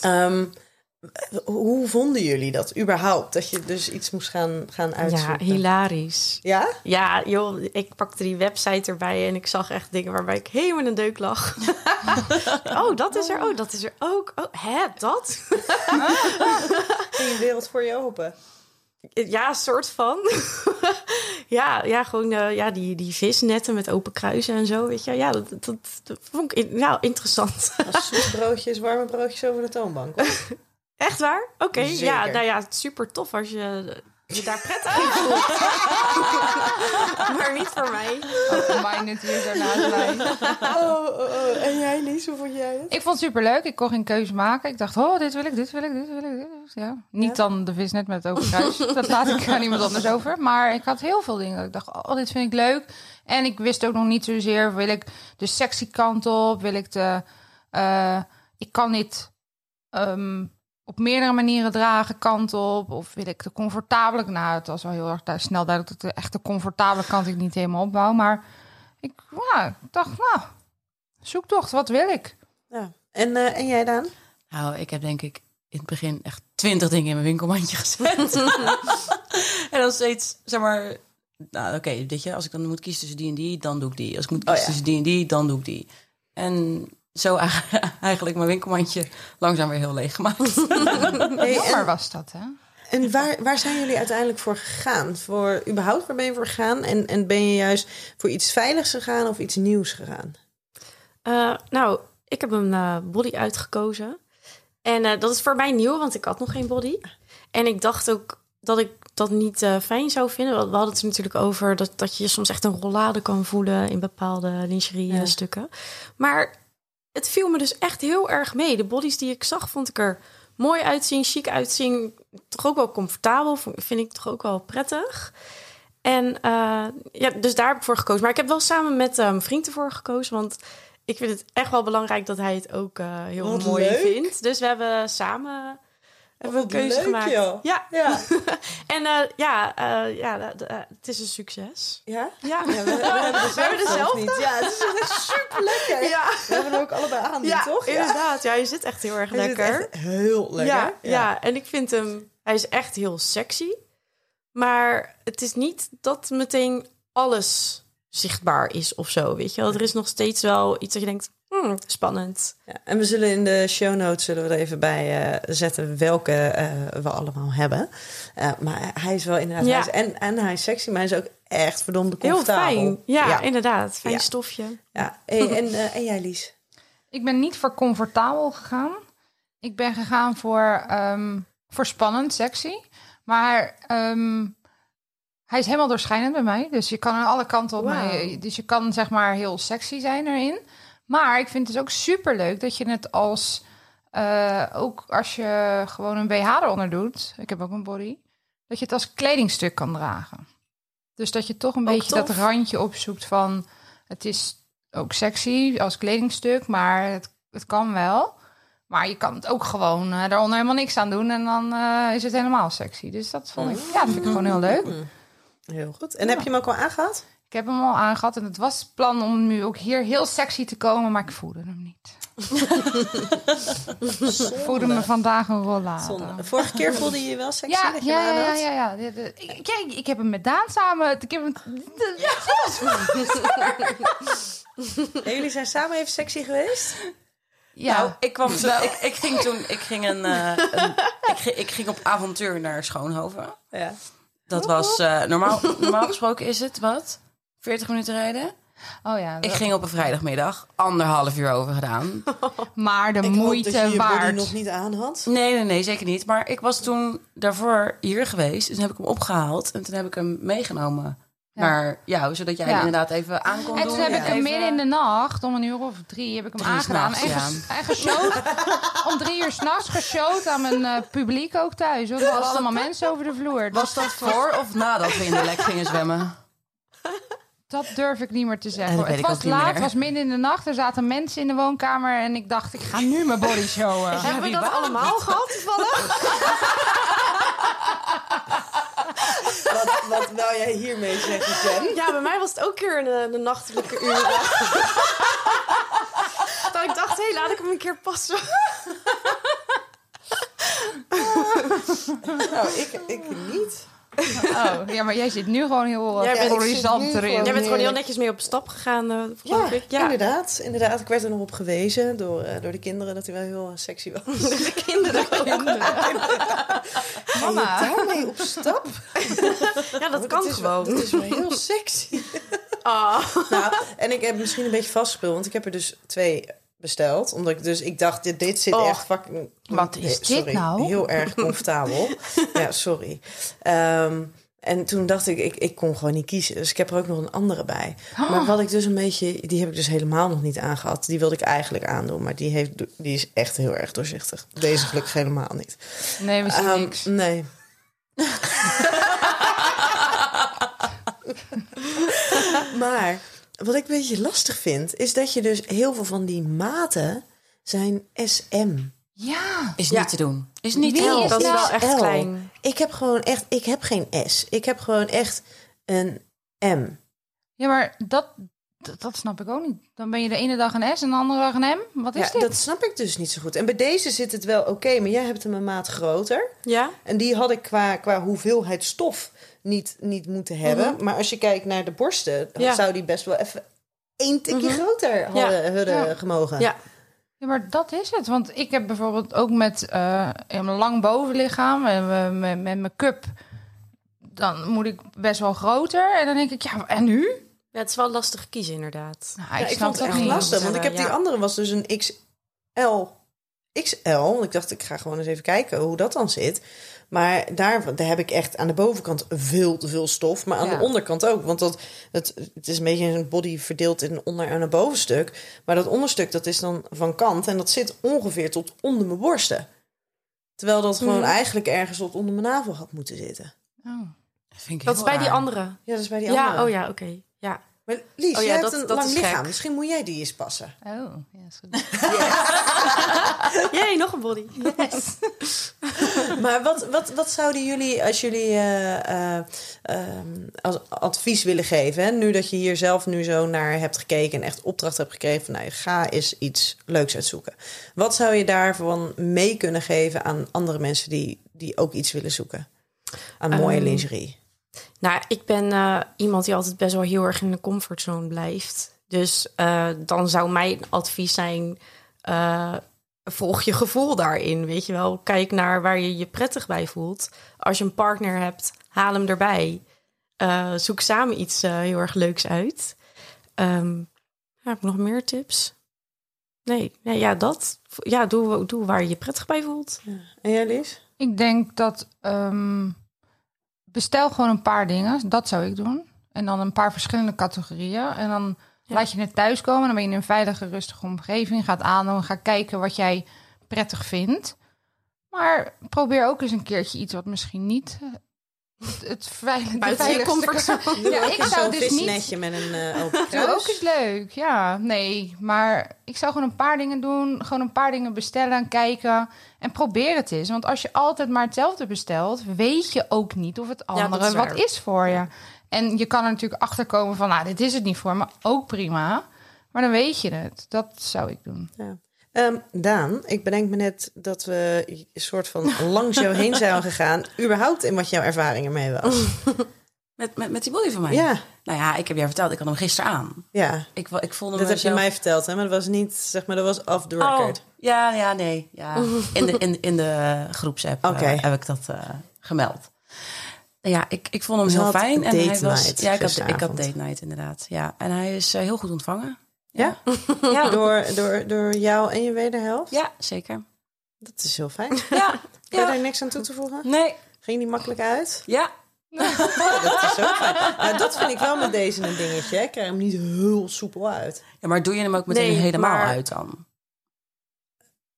[SPEAKER 4] Ehm, hoe vonden jullie dat überhaupt? Dat je dus iets moest gaan, gaan
[SPEAKER 3] Ja,
[SPEAKER 4] uitzoeken?
[SPEAKER 3] hilarisch.
[SPEAKER 4] Ja?
[SPEAKER 3] Ja, joh, ik pakte die website erbij en ik zag echt dingen waarbij ik helemaal in een deuk lag. oh, dat is er. Oh, dat is er ook. Oh, hè, dat?
[SPEAKER 4] Je wereld voor je open?
[SPEAKER 3] Ja, soort van. ja, ja, gewoon eh, ja, die, die visnetten met open kruisen en zo, weet je. Ja, dat, dat, dat vond ik in- nou, interessant.
[SPEAKER 4] Als zoetbroodjes, warme broodjes over de toonbank. hoor.
[SPEAKER 3] Echt waar? Oké, ja, nou ja, super tof als je je daar prettig in voelt. maar niet voor mij.
[SPEAKER 5] Ook mij natuurlijk zo naast mij.
[SPEAKER 4] Oh, oh, oh. En jij, Lies, hoe vond jij het?
[SPEAKER 5] Ik vond het super leuk. Ik kon geen keuze maken. Ik dacht, oh, dit wil ik, dit wil ik, dit wil ik. Dit. Ja. Niet dan de visnet met het open kruis. dat laat ik aan iemand anders over. Maar ik had heel veel dingen. dat Ik dacht, oh, dit vind ik leuk. En ik wist ook nog niet zozeer, wil ik de sexy kant op? Wil ik de... eh, ik kan niet ehm, op meerdere manieren dragen kant op. Of wil ik de comfortabele... Nou, het was wel heel erg daar snel duidelijk dat de echte comfortabele kant ik niet helemaal opbouw. Maar ik, dacht, nou, zoektocht, wat wil ik?
[SPEAKER 4] Ja. En, eh, en jij, Daan?
[SPEAKER 6] Nou, ik heb denk ik in het begin echt twintig dingen in mijn winkelmandje gezet. en dan steeds, zeg maar... Nou, oké, weet je, als ik dan moet kiezen tussen die en die, dan doe ik die. Als ik moet kiezen
[SPEAKER 4] ja.
[SPEAKER 6] tussen die en die, dan doe ik die. En zo eigenlijk mijn winkelmandje langzaam weer heel leeg gemaakt.
[SPEAKER 4] Hey,
[SPEAKER 5] Jammer
[SPEAKER 4] en
[SPEAKER 5] was dat, hè?
[SPEAKER 4] en waar, waar zijn jullie uiteindelijk voor gegaan? Voor, überhaupt, waar ben je voor gegaan? En, en ben je juist voor iets veiligs gegaan of iets nieuws gegaan?
[SPEAKER 3] Eh, nou, ik heb een eh, body uitgekozen. En eh, dat is voor mij nieuw, want ik had nog geen body. En ik dacht ook dat ik dat niet eh, fijn zou vinden. Want We hadden het er natuurlijk over dat, dat je soms echt een rollade kan voelen in bepaalde lingerie
[SPEAKER 4] Ja.
[SPEAKER 3] stukken. Maar het viel me dus echt heel erg mee. De bodies die ik zag, vond ik er mooi uitzien, chic uitzien. Toch ook wel comfortabel, vind ik toch ook wel prettig. En eh, ja, dus daar heb ik voor gekozen. Maar ik heb wel samen met eh, mijn vriend ervoor gekozen. Want ik vind het echt wel belangrijk dat hij het ook eh, heel
[SPEAKER 4] Wat
[SPEAKER 3] mooi
[SPEAKER 4] leuk.
[SPEAKER 3] vindt. Dus we hebben samen hebben we een keuze
[SPEAKER 4] leuk,
[SPEAKER 3] gemaakt.
[SPEAKER 4] joh.
[SPEAKER 3] Ja,
[SPEAKER 4] Ja.
[SPEAKER 3] en eh, ja, eh, ja het is een succes.
[SPEAKER 4] Ja?
[SPEAKER 3] Ja,
[SPEAKER 4] Ja, we, we hebben er
[SPEAKER 3] dezelfde.
[SPEAKER 4] niet. Ja, het is echt super lekker.
[SPEAKER 3] Ja.
[SPEAKER 4] We hebben er ook allebei aan,
[SPEAKER 3] ja
[SPEAKER 4] toch?
[SPEAKER 3] inderdaad. Ja, je zit echt heel erg
[SPEAKER 4] Hij
[SPEAKER 3] lekker.
[SPEAKER 4] echt heel lekker.
[SPEAKER 3] Ja, ja. en ik vind hem, hij is echt heel sexy. Maar het is niet dat meteen alles zichtbaar is of zo, weet je wel. Er is nog steeds wel iets dat je denkt, hmm, spannend.
[SPEAKER 4] Ja, en we zullen in de show notes zullen we er even bij eh, zetten welke eh, we allemaal hebben. Eh, maar hij is wel inderdaad,
[SPEAKER 3] Ja.
[SPEAKER 4] hij is, en, en hij is sexy, maar hij is ook echt verdomde
[SPEAKER 3] Heel
[SPEAKER 4] comfortabel.
[SPEAKER 3] fijn. Ja,
[SPEAKER 4] ja.
[SPEAKER 3] inderdaad. Fijn
[SPEAKER 4] Ja.
[SPEAKER 3] stofje.
[SPEAKER 4] ja. Hey, en, eh, en jij, Lies?
[SPEAKER 5] Ik ben niet voor comfortabel gegaan. Ik ben gegaan voor, ehm, voor spannend, sexy. Maar ehm, hij is helemaal doorschijnend bij mij. Dus je kan aan alle kanten op mij. Dus je kan zeg maar heel sexy zijn erin. Maar ik vind het ook super leuk dat je het als. eh, ook als je gewoon een BH eronder doet. Ik heb ook een body. Dat je het als kledingstuk kan dragen. Dus dat je toch een
[SPEAKER 3] Ook
[SPEAKER 5] beetje dat randje opzoekt van. Het is ook sexy als kledingstuk, maar het, het kan wel. Maar je kan het ook gewoon eh, daaronder helemaal niks aan doen. En dan eh, is het helemaal sexy. Dus dat vond ik, ja, dat vind ik gewoon heel leuk.
[SPEAKER 4] Heel goed. En heb je hem ook al aangehad?
[SPEAKER 5] Ik heb hem al aangehad en het was het plan om nu ook hier heel sexy te komen, maar ik voelde hem niet. Ik voelde me vandaag een rollade.
[SPEAKER 4] Zonde. Vorige keer voelde je je wel sexy
[SPEAKER 5] Ja,
[SPEAKER 4] dat je
[SPEAKER 5] ja, ja, ja, ja. Ik, kijk, ik heb hem met Daan samen. Ik heb hem,
[SPEAKER 4] En jullie zijn samen even sexy geweest?
[SPEAKER 5] ja.
[SPEAKER 6] Nou, ik, kwam zo, ik, ik ging toen, ik ging, een, eh, een- ik, ging, ik ging op avontuur naar Schoonhoven.
[SPEAKER 4] Ja.
[SPEAKER 6] Dat was, eh, normaal, normaal gesproken is het, wat? 40 minuten rijden?
[SPEAKER 5] oh ja.
[SPEAKER 6] Ik ging op een vrijdagmiddag, anderhalf uur over gedaan.
[SPEAKER 5] maar de
[SPEAKER 4] Ik hoop
[SPEAKER 5] moeite
[SPEAKER 4] dat je je body
[SPEAKER 5] waard.
[SPEAKER 4] nog niet aan had.
[SPEAKER 6] Nee, nee, nee, zeker niet. Maar ik was toen daarvoor hier geweest. Dus toen heb ik hem opgehaald. En toen heb ik hem meegenomen
[SPEAKER 5] Ja.
[SPEAKER 6] naar jou. Zodat jij
[SPEAKER 5] Ja.
[SPEAKER 6] inderdaad even aan kon
[SPEAKER 5] En
[SPEAKER 6] doen.
[SPEAKER 5] toen heb ik hem midden in de nacht, om een uur of drie, heb ik hem
[SPEAKER 6] Drie
[SPEAKER 5] aangedaan. En,
[SPEAKER 6] ja.
[SPEAKER 5] ges- en geshowt, om drie uur s'nachts geshowt aan mijn eh, publiek ook thuis. hoor. Er hadden allemaal mensen over de vloer.
[SPEAKER 6] Was dat voor of nadat we in de lek gingen zwemmen?
[SPEAKER 5] Dat durf ik niet meer te zeggen. Het was laat, het was midden in de nacht. Er zaten mensen in de woonkamer en ik dacht, ik ga nu mijn body showen.
[SPEAKER 3] Hebben we dat allemaal gehad toevallig?
[SPEAKER 4] Wat, wat wou jij hiermee zeggen, Jen?
[SPEAKER 3] Ja, bij mij was het ook keer de, de nachtelijke uren. dat ik dacht, hé, hey, laat ik hem een keer passen.
[SPEAKER 4] Nou, ik, ik niet.
[SPEAKER 5] Oh, ja, maar jij zit nu gewoon heel uh,
[SPEAKER 4] zit nu
[SPEAKER 5] erin.
[SPEAKER 3] Jij bent gewoon heel netjes mee op stap gegaan, eh
[SPEAKER 4] Ja,
[SPEAKER 3] geloof ik. Ja,
[SPEAKER 4] inderdaad, inderdaad. Ik werd er nog op gewezen door, eh, door de kinderen dat hij wel heel eh, sexy was.
[SPEAKER 3] de kinderen.
[SPEAKER 5] Mama.
[SPEAKER 4] Ga je daarmee op stap?
[SPEAKER 3] Ja, dat
[SPEAKER 4] Het
[SPEAKER 3] kan
[SPEAKER 4] is wel-
[SPEAKER 3] gewoon.
[SPEAKER 4] Het is wel heel sexy.
[SPEAKER 3] Ah.
[SPEAKER 4] Nou, en ik heb misschien een beetje vastgespeeld, want ik heb er dus twee besteld. Omdat ik dus, ik dacht, dit, dit zit
[SPEAKER 3] Oh.
[SPEAKER 4] echt fucking...
[SPEAKER 5] Wat is dit
[SPEAKER 4] sorry,
[SPEAKER 5] nou?
[SPEAKER 4] Heel erg comfortabel. ja, sorry. Ehm, en toen dacht ik, ik, ik kon gewoon niet kiezen. Dus ik heb er ook nog een andere bij. Maar wat ik dus een beetje, die heb ik dus helemaal nog niet aangehad. Die wilde ik eigenlijk aandoen, maar die, heeft, die is echt heel erg doorzichtig. Deze gelukkig helemaal niet.
[SPEAKER 5] Nee, we zien
[SPEAKER 4] Ehm,
[SPEAKER 5] niks.
[SPEAKER 4] Nee. maar wat ik een beetje lastig vind, is dat je dus heel veel van die maten zijn SM.
[SPEAKER 5] Ja.
[SPEAKER 6] Is
[SPEAKER 3] Ja.
[SPEAKER 6] niet te doen. Is niet te doen.
[SPEAKER 3] Dat is
[SPEAKER 5] nou
[SPEAKER 3] wel echt
[SPEAKER 4] L.
[SPEAKER 3] klein.
[SPEAKER 4] Ik heb gewoon echt, ik heb geen S. Ik heb gewoon echt een M.
[SPEAKER 5] Ja, maar dat, dat, dat snap ik ook niet. Dan ben je de ene dag een S en de andere dag een M. Wat is
[SPEAKER 4] Ja,
[SPEAKER 5] dit?
[SPEAKER 4] dat snap ik dus niet zo goed. En bij deze zit het wel oké, maar jij hebt hem een maat groter.
[SPEAKER 3] Ja?
[SPEAKER 4] En die had ik qua, qua hoeveelheid stof niet, niet moeten hebben. Maar als je kijkt naar de borsten, dan
[SPEAKER 3] Ja.
[SPEAKER 4] zou die best wel even één tikje
[SPEAKER 3] Mhm.
[SPEAKER 4] groter hadden, hadden
[SPEAKER 5] Ja.
[SPEAKER 4] gemogen.
[SPEAKER 3] Ja.
[SPEAKER 5] Ja, maar dat is het. Want ik heb bijvoorbeeld ook met eh, een lang bovenlichaam en met, met mijn cup. Dan moet ik best wel groter. En dan denk ik, ja, en nu?
[SPEAKER 3] Ja, het is wel lastig kiezen inderdaad.
[SPEAKER 5] Nou,
[SPEAKER 4] Ja,
[SPEAKER 5] ik,
[SPEAKER 4] ik vond het
[SPEAKER 5] ook
[SPEAKER 4] echt lastig, want ik heb die
[SPEAKER 3] Ja.
[SPEAKER 4] andere was dus een XL. XL. Ik dacht, ik ga gewoon eens even kijken hoe dat dan zit. Maar daar, daar heb ik echt aan de bovenkant veel te veel stof. Maar aan
[SPEAKER 5] Ja.
[SPEAKER 4] de onderkant ook. Want dat, het, het is een beetje een body verdeeld in een onder- en een bovenstuk. Maar dat onderstuk, dat is dan van kant. En dat zit ongeveer tot onder mijn borsten. Terwijl dat gewoon
[SPEAKER 3] Hmm.
[SPEAKER 4] eigenlijk ergens tot onder mijn navel had moeten zitten.
[SPEAKER 5] Oh.
[SPEAKER 6] Vind ik
[SPEAKER 3] Dat is bij die andere.
[SPEAKER 4] Ja, dat is bij die
[SPEAKER 3] Ja,
[SPEAKER 4] andere.
[SPEAKER 3] oh ja, oké. Ja.
[SPEAKER 4] Maar Lies,
[SPEAKER 3] Oh ja,
[SPEAKER 4] jij
[SPEAKER 3] dat-
[SPEAKER 4] hebt een
[SPEAKER 3] dat
[SPEAKER 4] lang lichaam.
[SPEAKER 3] gek.
[SPEAKER 4] Misschien moet jij die eens passen.
[SPEAKER 5] Oh, ja, is goed.
[SPEAKER 3] Jee, nog een body.
[SPEAKER 4] Maar wat, wat, wat zouden jullie, als jullie eh, eh, ehm, als advies willen geven? Hè? Nu dat je hier zelf nu zo naar hebt gekeken en echt opdracht hebt gekregen van nou, ga eens iets leuks uitzoeken. Wat zou je daarvan mee kunnen geven aan andere mensen die, die ook iets willen zoeken? Aan mooie
[SPEAKER 3] Ehm,
[SPEAKER 4] lingerie.
[SPEAKER 3] Nou, ik ben eh, iemand die altijd best wel heel erg in de comfortzone blijft. Dus eh, dan zou mijn advies zijn: eh, volg je gevoel daarin. Weet je wel, kijk naar waar je je prettig bij voelt. Als je een partner hebt, haal hem erbij. Eh, zoek samen iets heel erg leuks uit. Ehm, heb ik nog meer tips? Nee, nee ja, dat. Ja, doe, doe waar je je prettig bij voelt.
[SPEAKER 4] En jij, Lies?
[SPEAKER 5] Ik denk dat ehm, bestel gewoon een paar dingen. Dat zou ik doen. En dan een paar verschillende categorieën. En dan
[SPEAKER 3] Ja.
[SPEAKER 5] laat je het thuiskomen. Dan ben je in een veilige, rustige omgeving. Gaat aandoen. Ga kijken wat jij prettig vindt. Maar probeer ook eens een keertje iets wat misschien niet eh, het, het veilige,
[SPEAKER 3] Buiten je comfortzone.
[SPEAKER 5] Ja, ik zou dus niet
[SPEAKER 4] visnetje met een eh open kruis.
[SPEAKER 5] ook eens leuk, ja. Nee, maar ik zou gewoon een paar dingen doen. Gewoon een paar dingen bestellen en kijken. En probeer het eens. Want als je altijd maar hetzelfde bestelt... weet je ook niet of het andere
[SPEAKER 3] is
[SPEAKER 5] wat is voor je. En je kan er natuurlijk achterkomen van... nou, dit is het niet voor me. Ook prima. Maar dan weet je het. Dat zou ik doen.
[SPEAKER 4] Ja. Ehm, Daan, ik bedenk me net dat we een soort van langs jou heen zijn gegaan. überhaupt in wat jouw ervaring ermee was.
[SPEAKER 6] Met, met, met die body van mij?
[SPEAKER 4] Ja,
[SPEAKER 6] Nou ja, ik heb jou verteld, ik had hem gisteren aan.
[SPEAKER 4] ja.
[SPEAKER 6] Ik, ik voelde
[SPEAKER 4] Dat heb je mij verteld, hè? Maar dat was niet, zeg maar, dat was off the record.
[SPEAKER 6] Oh, ja, ja, nee. Ja. In, de, in, in de groepsapp eh, heb ik dat eh, gemeld. Ja, ik, ik vond hem
[SPEAKER 4] Dus
[SPEAKER 6] heel fijn. En hij was, ja, ik had, ik had date night inderdaad. Ja, en hij is eh, heel goed ontvangen.
[SPEAKER 4] Ja?
[SPEAKER 6] Ja,
[SPEAKER 4] Door, door, door jou en je wederhelft?
[SPEAKER 6] ja zeker.
[SPEAKER 4] Dat is heel fijn.
[SPEAKER 6] Ja,
[SPEAKER 4] Heb je
[SPEAKER 6] ja.
[SPEAKER 4] daar niks aan toe te voegen?
[SPEAKER 6] Nee,
[SPEAKER 4] Ging die makkelijk uit?
[SPEAKER 6] ja.
[SPEAKER 4] Dat is ook fijn. Nou, dat vind ik wel met deze een dingetje. hè. Ik krijg hem niet heel soepel uit.
[SPEAKER 6] ja. Maar doe je hem ook meteen
[SPEAKER 3] Nee,
[SPEAKER 6] helemaal
[SPEAKER 3] maar-
[SPEAKER 6] uit dan?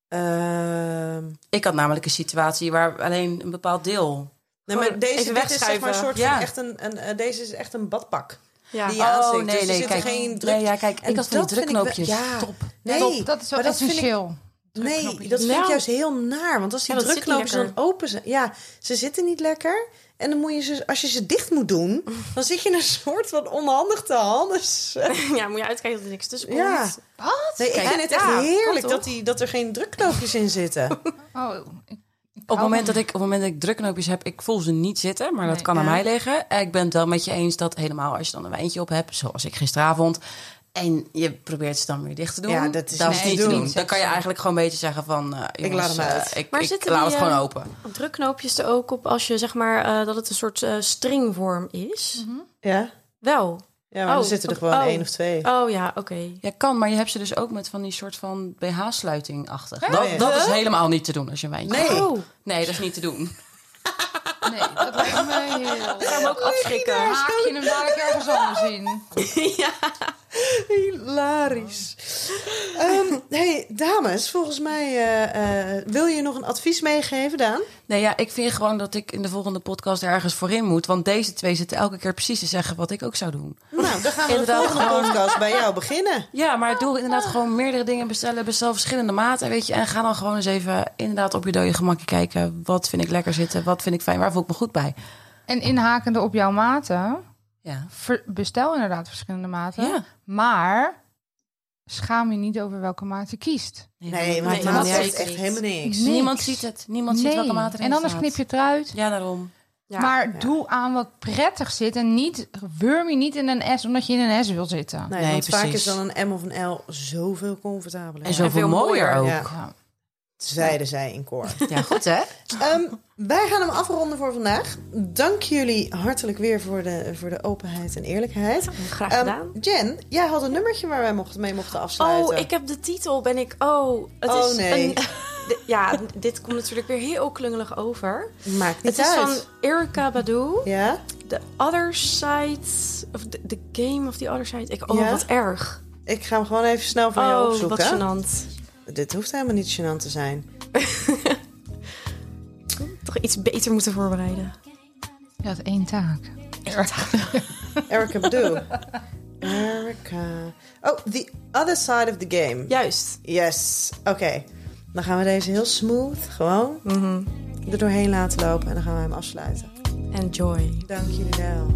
[SPEAKER 4] Ehm,
[SPEAKER 6] Ik had namelijk een situatie waar alleen een bepaald deel...
[SPEAKER 4] nee, maar deze is zeg maar een soort
[SPEAKER 6] Ja.
[SPEAKER 4] van echt een, een, eh, deze is echt een badpak.
[SPEAKER 3] Ja.
[SPEAKER 4] Die je aansteekt.
[SPEAKER 6] nee,
[SPEAKER 4] dus er
[SPEAKER 6] nee,
[SPEAKER 4] zit
[SPEAKER 6] kijk.
[SPEAKER 4] geen druk.
[SPEAKER 6] Nee, ja, kijk,
[SPEAKER 4] En
[SPEAKER 6] ik had van die
[SPEAKER 4] ik ja.
[SPEAKER 6] Top.
[SPEAKER 4] Nee,
[SPEAKER 5] Top, dat is wel essentieel.
[SPEAKER 4] Nee,
[SPEAKER 5] Drukknopjes.
[SPEAKER 4] dat vind ik juist heel naar. Want als die
[SPEAKER 3] Ja,
[SPEAKER 4] drukknopjes dan open zijn... Ja, ze zitten niet lekker. En dan moet je ze... Als je ze dicht moet doen... dan zit je in een soort van onhandig te handen.
[SPEAKER 3] ja, moet je uitkijken dat er niks tussen komt.
[SPEAKER 4] Ja. Nee, ik
[SPEAKER 6] Kijk,
[SPEAKER 4] vind het echt
[SPEAKER 3] ja,
[SPEAKER 4] heerlijk dat, die, dat er geen drukknopjes in zitten.
[SPEAKER 5] Oh, ik,
[SPEAKER 6] Op het, moment dat ik, op het moment dat ik drukknoopjes heb, ik voel ze niet zitten. Maar dat kan aan mij liggen. En Ik ben het wel met je eens dat helemaal als je dan een wijntje op hebt, zoals ik gisteravond. En je probeert ze dan weer dicht te doen.
[SPEAKER 4] Ja, dat is
[SPEAKER 6] dat
[SPEAKER 4] niet
[SPEAKER 6] is
[SPEAKER 4] te
[SPEAKER 6] niet te
[SPEAKER 4] doen.
[SPEAKER 6] doen. Dan kan je eigenlijk gewoon een beetje zeggen van... eh, jongens,
[SPEAKER 4] laat hem
[SPEAKER 6] eh, ik,
[SPEAKER 3] Maar
[SPEAKER 6] ik
[SPEAKER 3] zitten
[SPEAKER 6] laat
[SPEAKER 3] die,
[SPEAKER 6] het gewoon
[SPEAKER 3] eh,
[SPEAKER 6] open.
[SPEAKER 3] Drukknoopjes er ook op als je zeg maar eh, dat het een soort eh, stringvorm is.
[SPEAKER 4] Ja?
[SPEAKER 3] Wel.
[SPEAKER 4] Ja, maar
[SPEAKER 3] Oh,
[SPEAKER 4] er zitten er gewoon
[SPEAKER 3] oh.
[SPEAKER 4] één of twee.
[SPEAKER 3] Oh ja, oké.
[SPEAKER 6] Ja, kan, maar je hebt ze dus ook met van die soort van BH-sluiting-achtig.
[SPEAKER 4] ja.
[SPEAKER 6] Dat, dat is helemaal niet te doen als je een wijntje
[SPEAKER 4] Nee.
[SPEAKER 6] hebt.
[SPEAKER 3] Oh,
[SPEAKER 6] Nee, dat is niet te doen.
[SPEAKER 5] Nee, dat lijkt me heel...
[SPEAKER 3] ik ga hem ook afschrikken.
[SPEAKER 5] Haak je hem dadelijk ergens anders in.
[SPEAKER 4] Hilarisch. Ehm, hey, dames, volgens mij eh, eh, wil je nog een advies meegeven, Daan?
[SPEAKER 6] Nee, ja, ik vind gewoon dat ik in de volgende podcast ergens voorin moet. Want deze twee zitten elke keer precies te zeggen wat ik ook zou doen.
[SPEAKER 4] Nou, dan gaan we de
[SPEAKER 6] Inderdaad,
[SPEAKER 4] volgende
[SPEAKER 6] gewoon-
[SPEAKER 4] podcast bij jou beginnen.
[SPEAKER 6] Ja, maar doe inderdaad gewoon meerdere dingen bestellen. Bestel verschillende maten, weet je. En ga dan gewoon eens even inderdaad op je dode gemakje kijken. Wat vind ik lekker zitten? Wat vind ik fijn? Waar voel ik me goed bij?
[SPEAKER 5] En inhakende op jouw maten,
[SPEAKER 6] Ja.
[SPEAKER 5] bestel inderdaad verschillende maten.
[SPEAKER 6] Ja.
[SPEAKER 5] Maar schaam je niet over welke maat je kiest.
[SPEAKER 4] Nee,
[SPEAKER 3] Nee,
[SPEAKER 4] dat echt helemaal niks.
[SPEAKER 5] Nee.
[SPEAKER 6] Niemand ziet het. Niemand ziet welke maat erin
[SPEAKER 5] en anders
[SPEAKER 6] staat.
[SPEAKER 5] knip je het eruit.
[SPEAKER 6] Ja, daarom.
[SPEAKER 3] Ja.
[SPEAKER 5] maar doe aan wat prettig zit en niet wurm je niet in een S omdat je in een S wil zitten.
[SPEAKER 4] Nee,
[SPEAKER 6] Nee,
[SPEAKER 4] want vaak
[SPEAKER 6] precies.
[SPEAKER 4] is dan een M of een L zoveel comfortabeler.
[SPEAKER 6] En zoveel
[SPEAKER 3] veel
[SPEAKER 6] mooier
[SPEAKER 3] mooier.
[SPEAKER 6] ook.
[SPEAKER 4] Ja.
[SPEAKER 6] Ja,
[SPEAKER 5] Ja.
[SPEAKER 4] Zeiden zij in koor.
[SPEAKER 6] goed hè?
[SPEAKER 4] Ehm, wij gaan hem afronden voor vandaag. Dank jullie hartelijk weer voor de, voor de openheid en eerlijkheid.
[SPEAKER 3] Graag
[SPEAKER 4] Ehm,
[SPEAKER 3] gedaan.
[SPEAKER 4] Jen, jij had een nummertje waar wij mochten, mee mochten afsluiten.
[SPEAKER 3] Oh, ik heb de titel. Ben ik. Oh, het
[SPEAKER 4] Oh,
[SPEAKER 3] is
[SPEAKER 4] nee.
[SPEAKER 3] een. ja, dit komt natuurlijk weer heel klungelig over.
[SPEAKER 4] Maakt niet
[SPEAKER 3] Het is
[SPEAKER 4] uit.
[SPEAKER 3] van Erika Badu.
[SPEAKER 4] Ja?
[SPEAKER 3] The Other Side. Of the, the Game of the Other Side. Ik, oh,
[SPEAKER 4] Ja?
[SPEAKER 3] wat erg.
[SPEAKER 4] Ik ga hem gewoon even snel van jou
[SPEAKER 3] Oh,
[SPEAKER 4] opzoeken.
[SPEAKER 3] wat gênant.
[SPEAKER 4] Dit hoeft helemaal niet gênant te zijn.
[SPEAKER 3] Iets beter moeten voorbereiden.
[SPEAKER 5] Je had één taak.
[SPEAKER 4] Erica Badu. Erica. Oh, The Other Side of the Game.
[SPEAKER 3] Juist.
[SPEAKER 4] Yes. Oké. Dan gaan we deze heel smooth, gewoon
[SPEAKER 3] Mhm.
[SPEAKER 4] er doorheen laten lopen. En dan gaan we hem afsluiten.
[SPEAKER 3] Enjoy.
[SPEAKER 4] Dank jullie wel.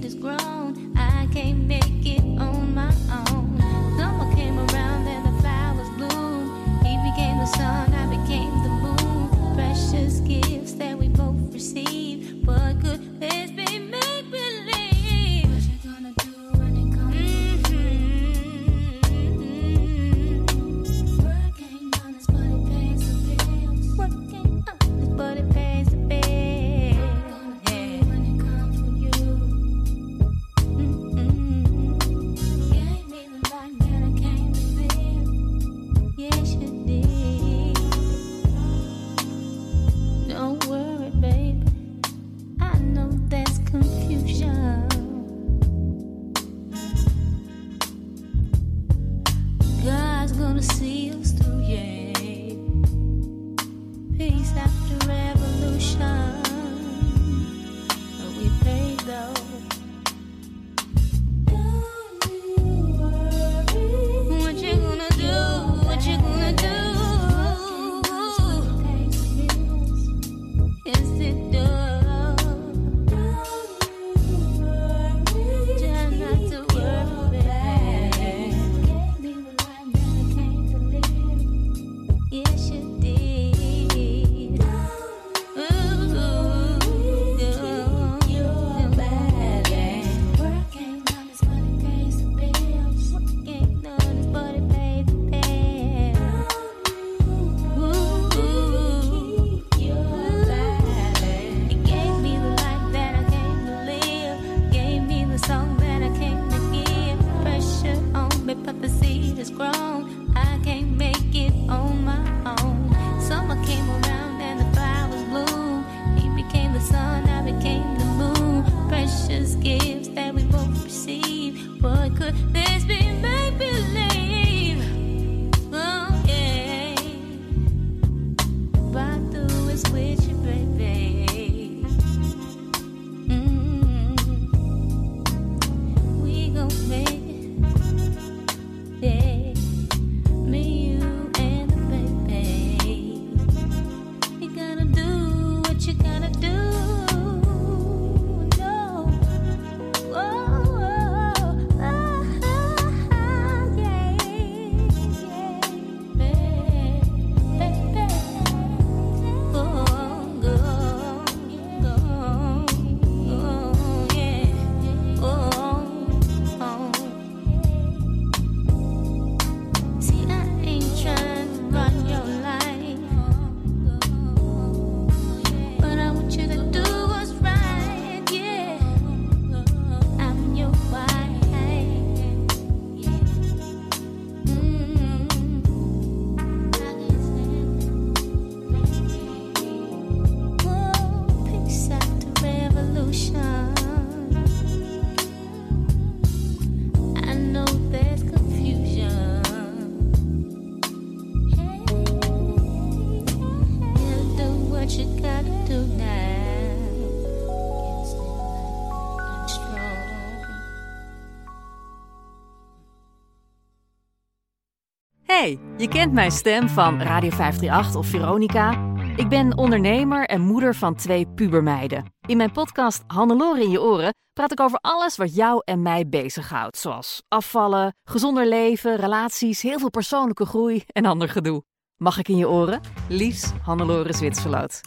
[SPEAKER 8] green is.
[SPEAKER 9] Je kent mijn stem van Radio 538 of Veronica. Ik ben ondernemer en moeder van twee pubermeiden. In mijn podcast Hannelore in je oren praat ik over alles wat jou en mij bezighoudt. Zoals afvallen, gezonder leven, relaties, heel veel persoonlijke groei en ander gedoe. Mag ik in je oren? Lies Hannelore Zwitserloot.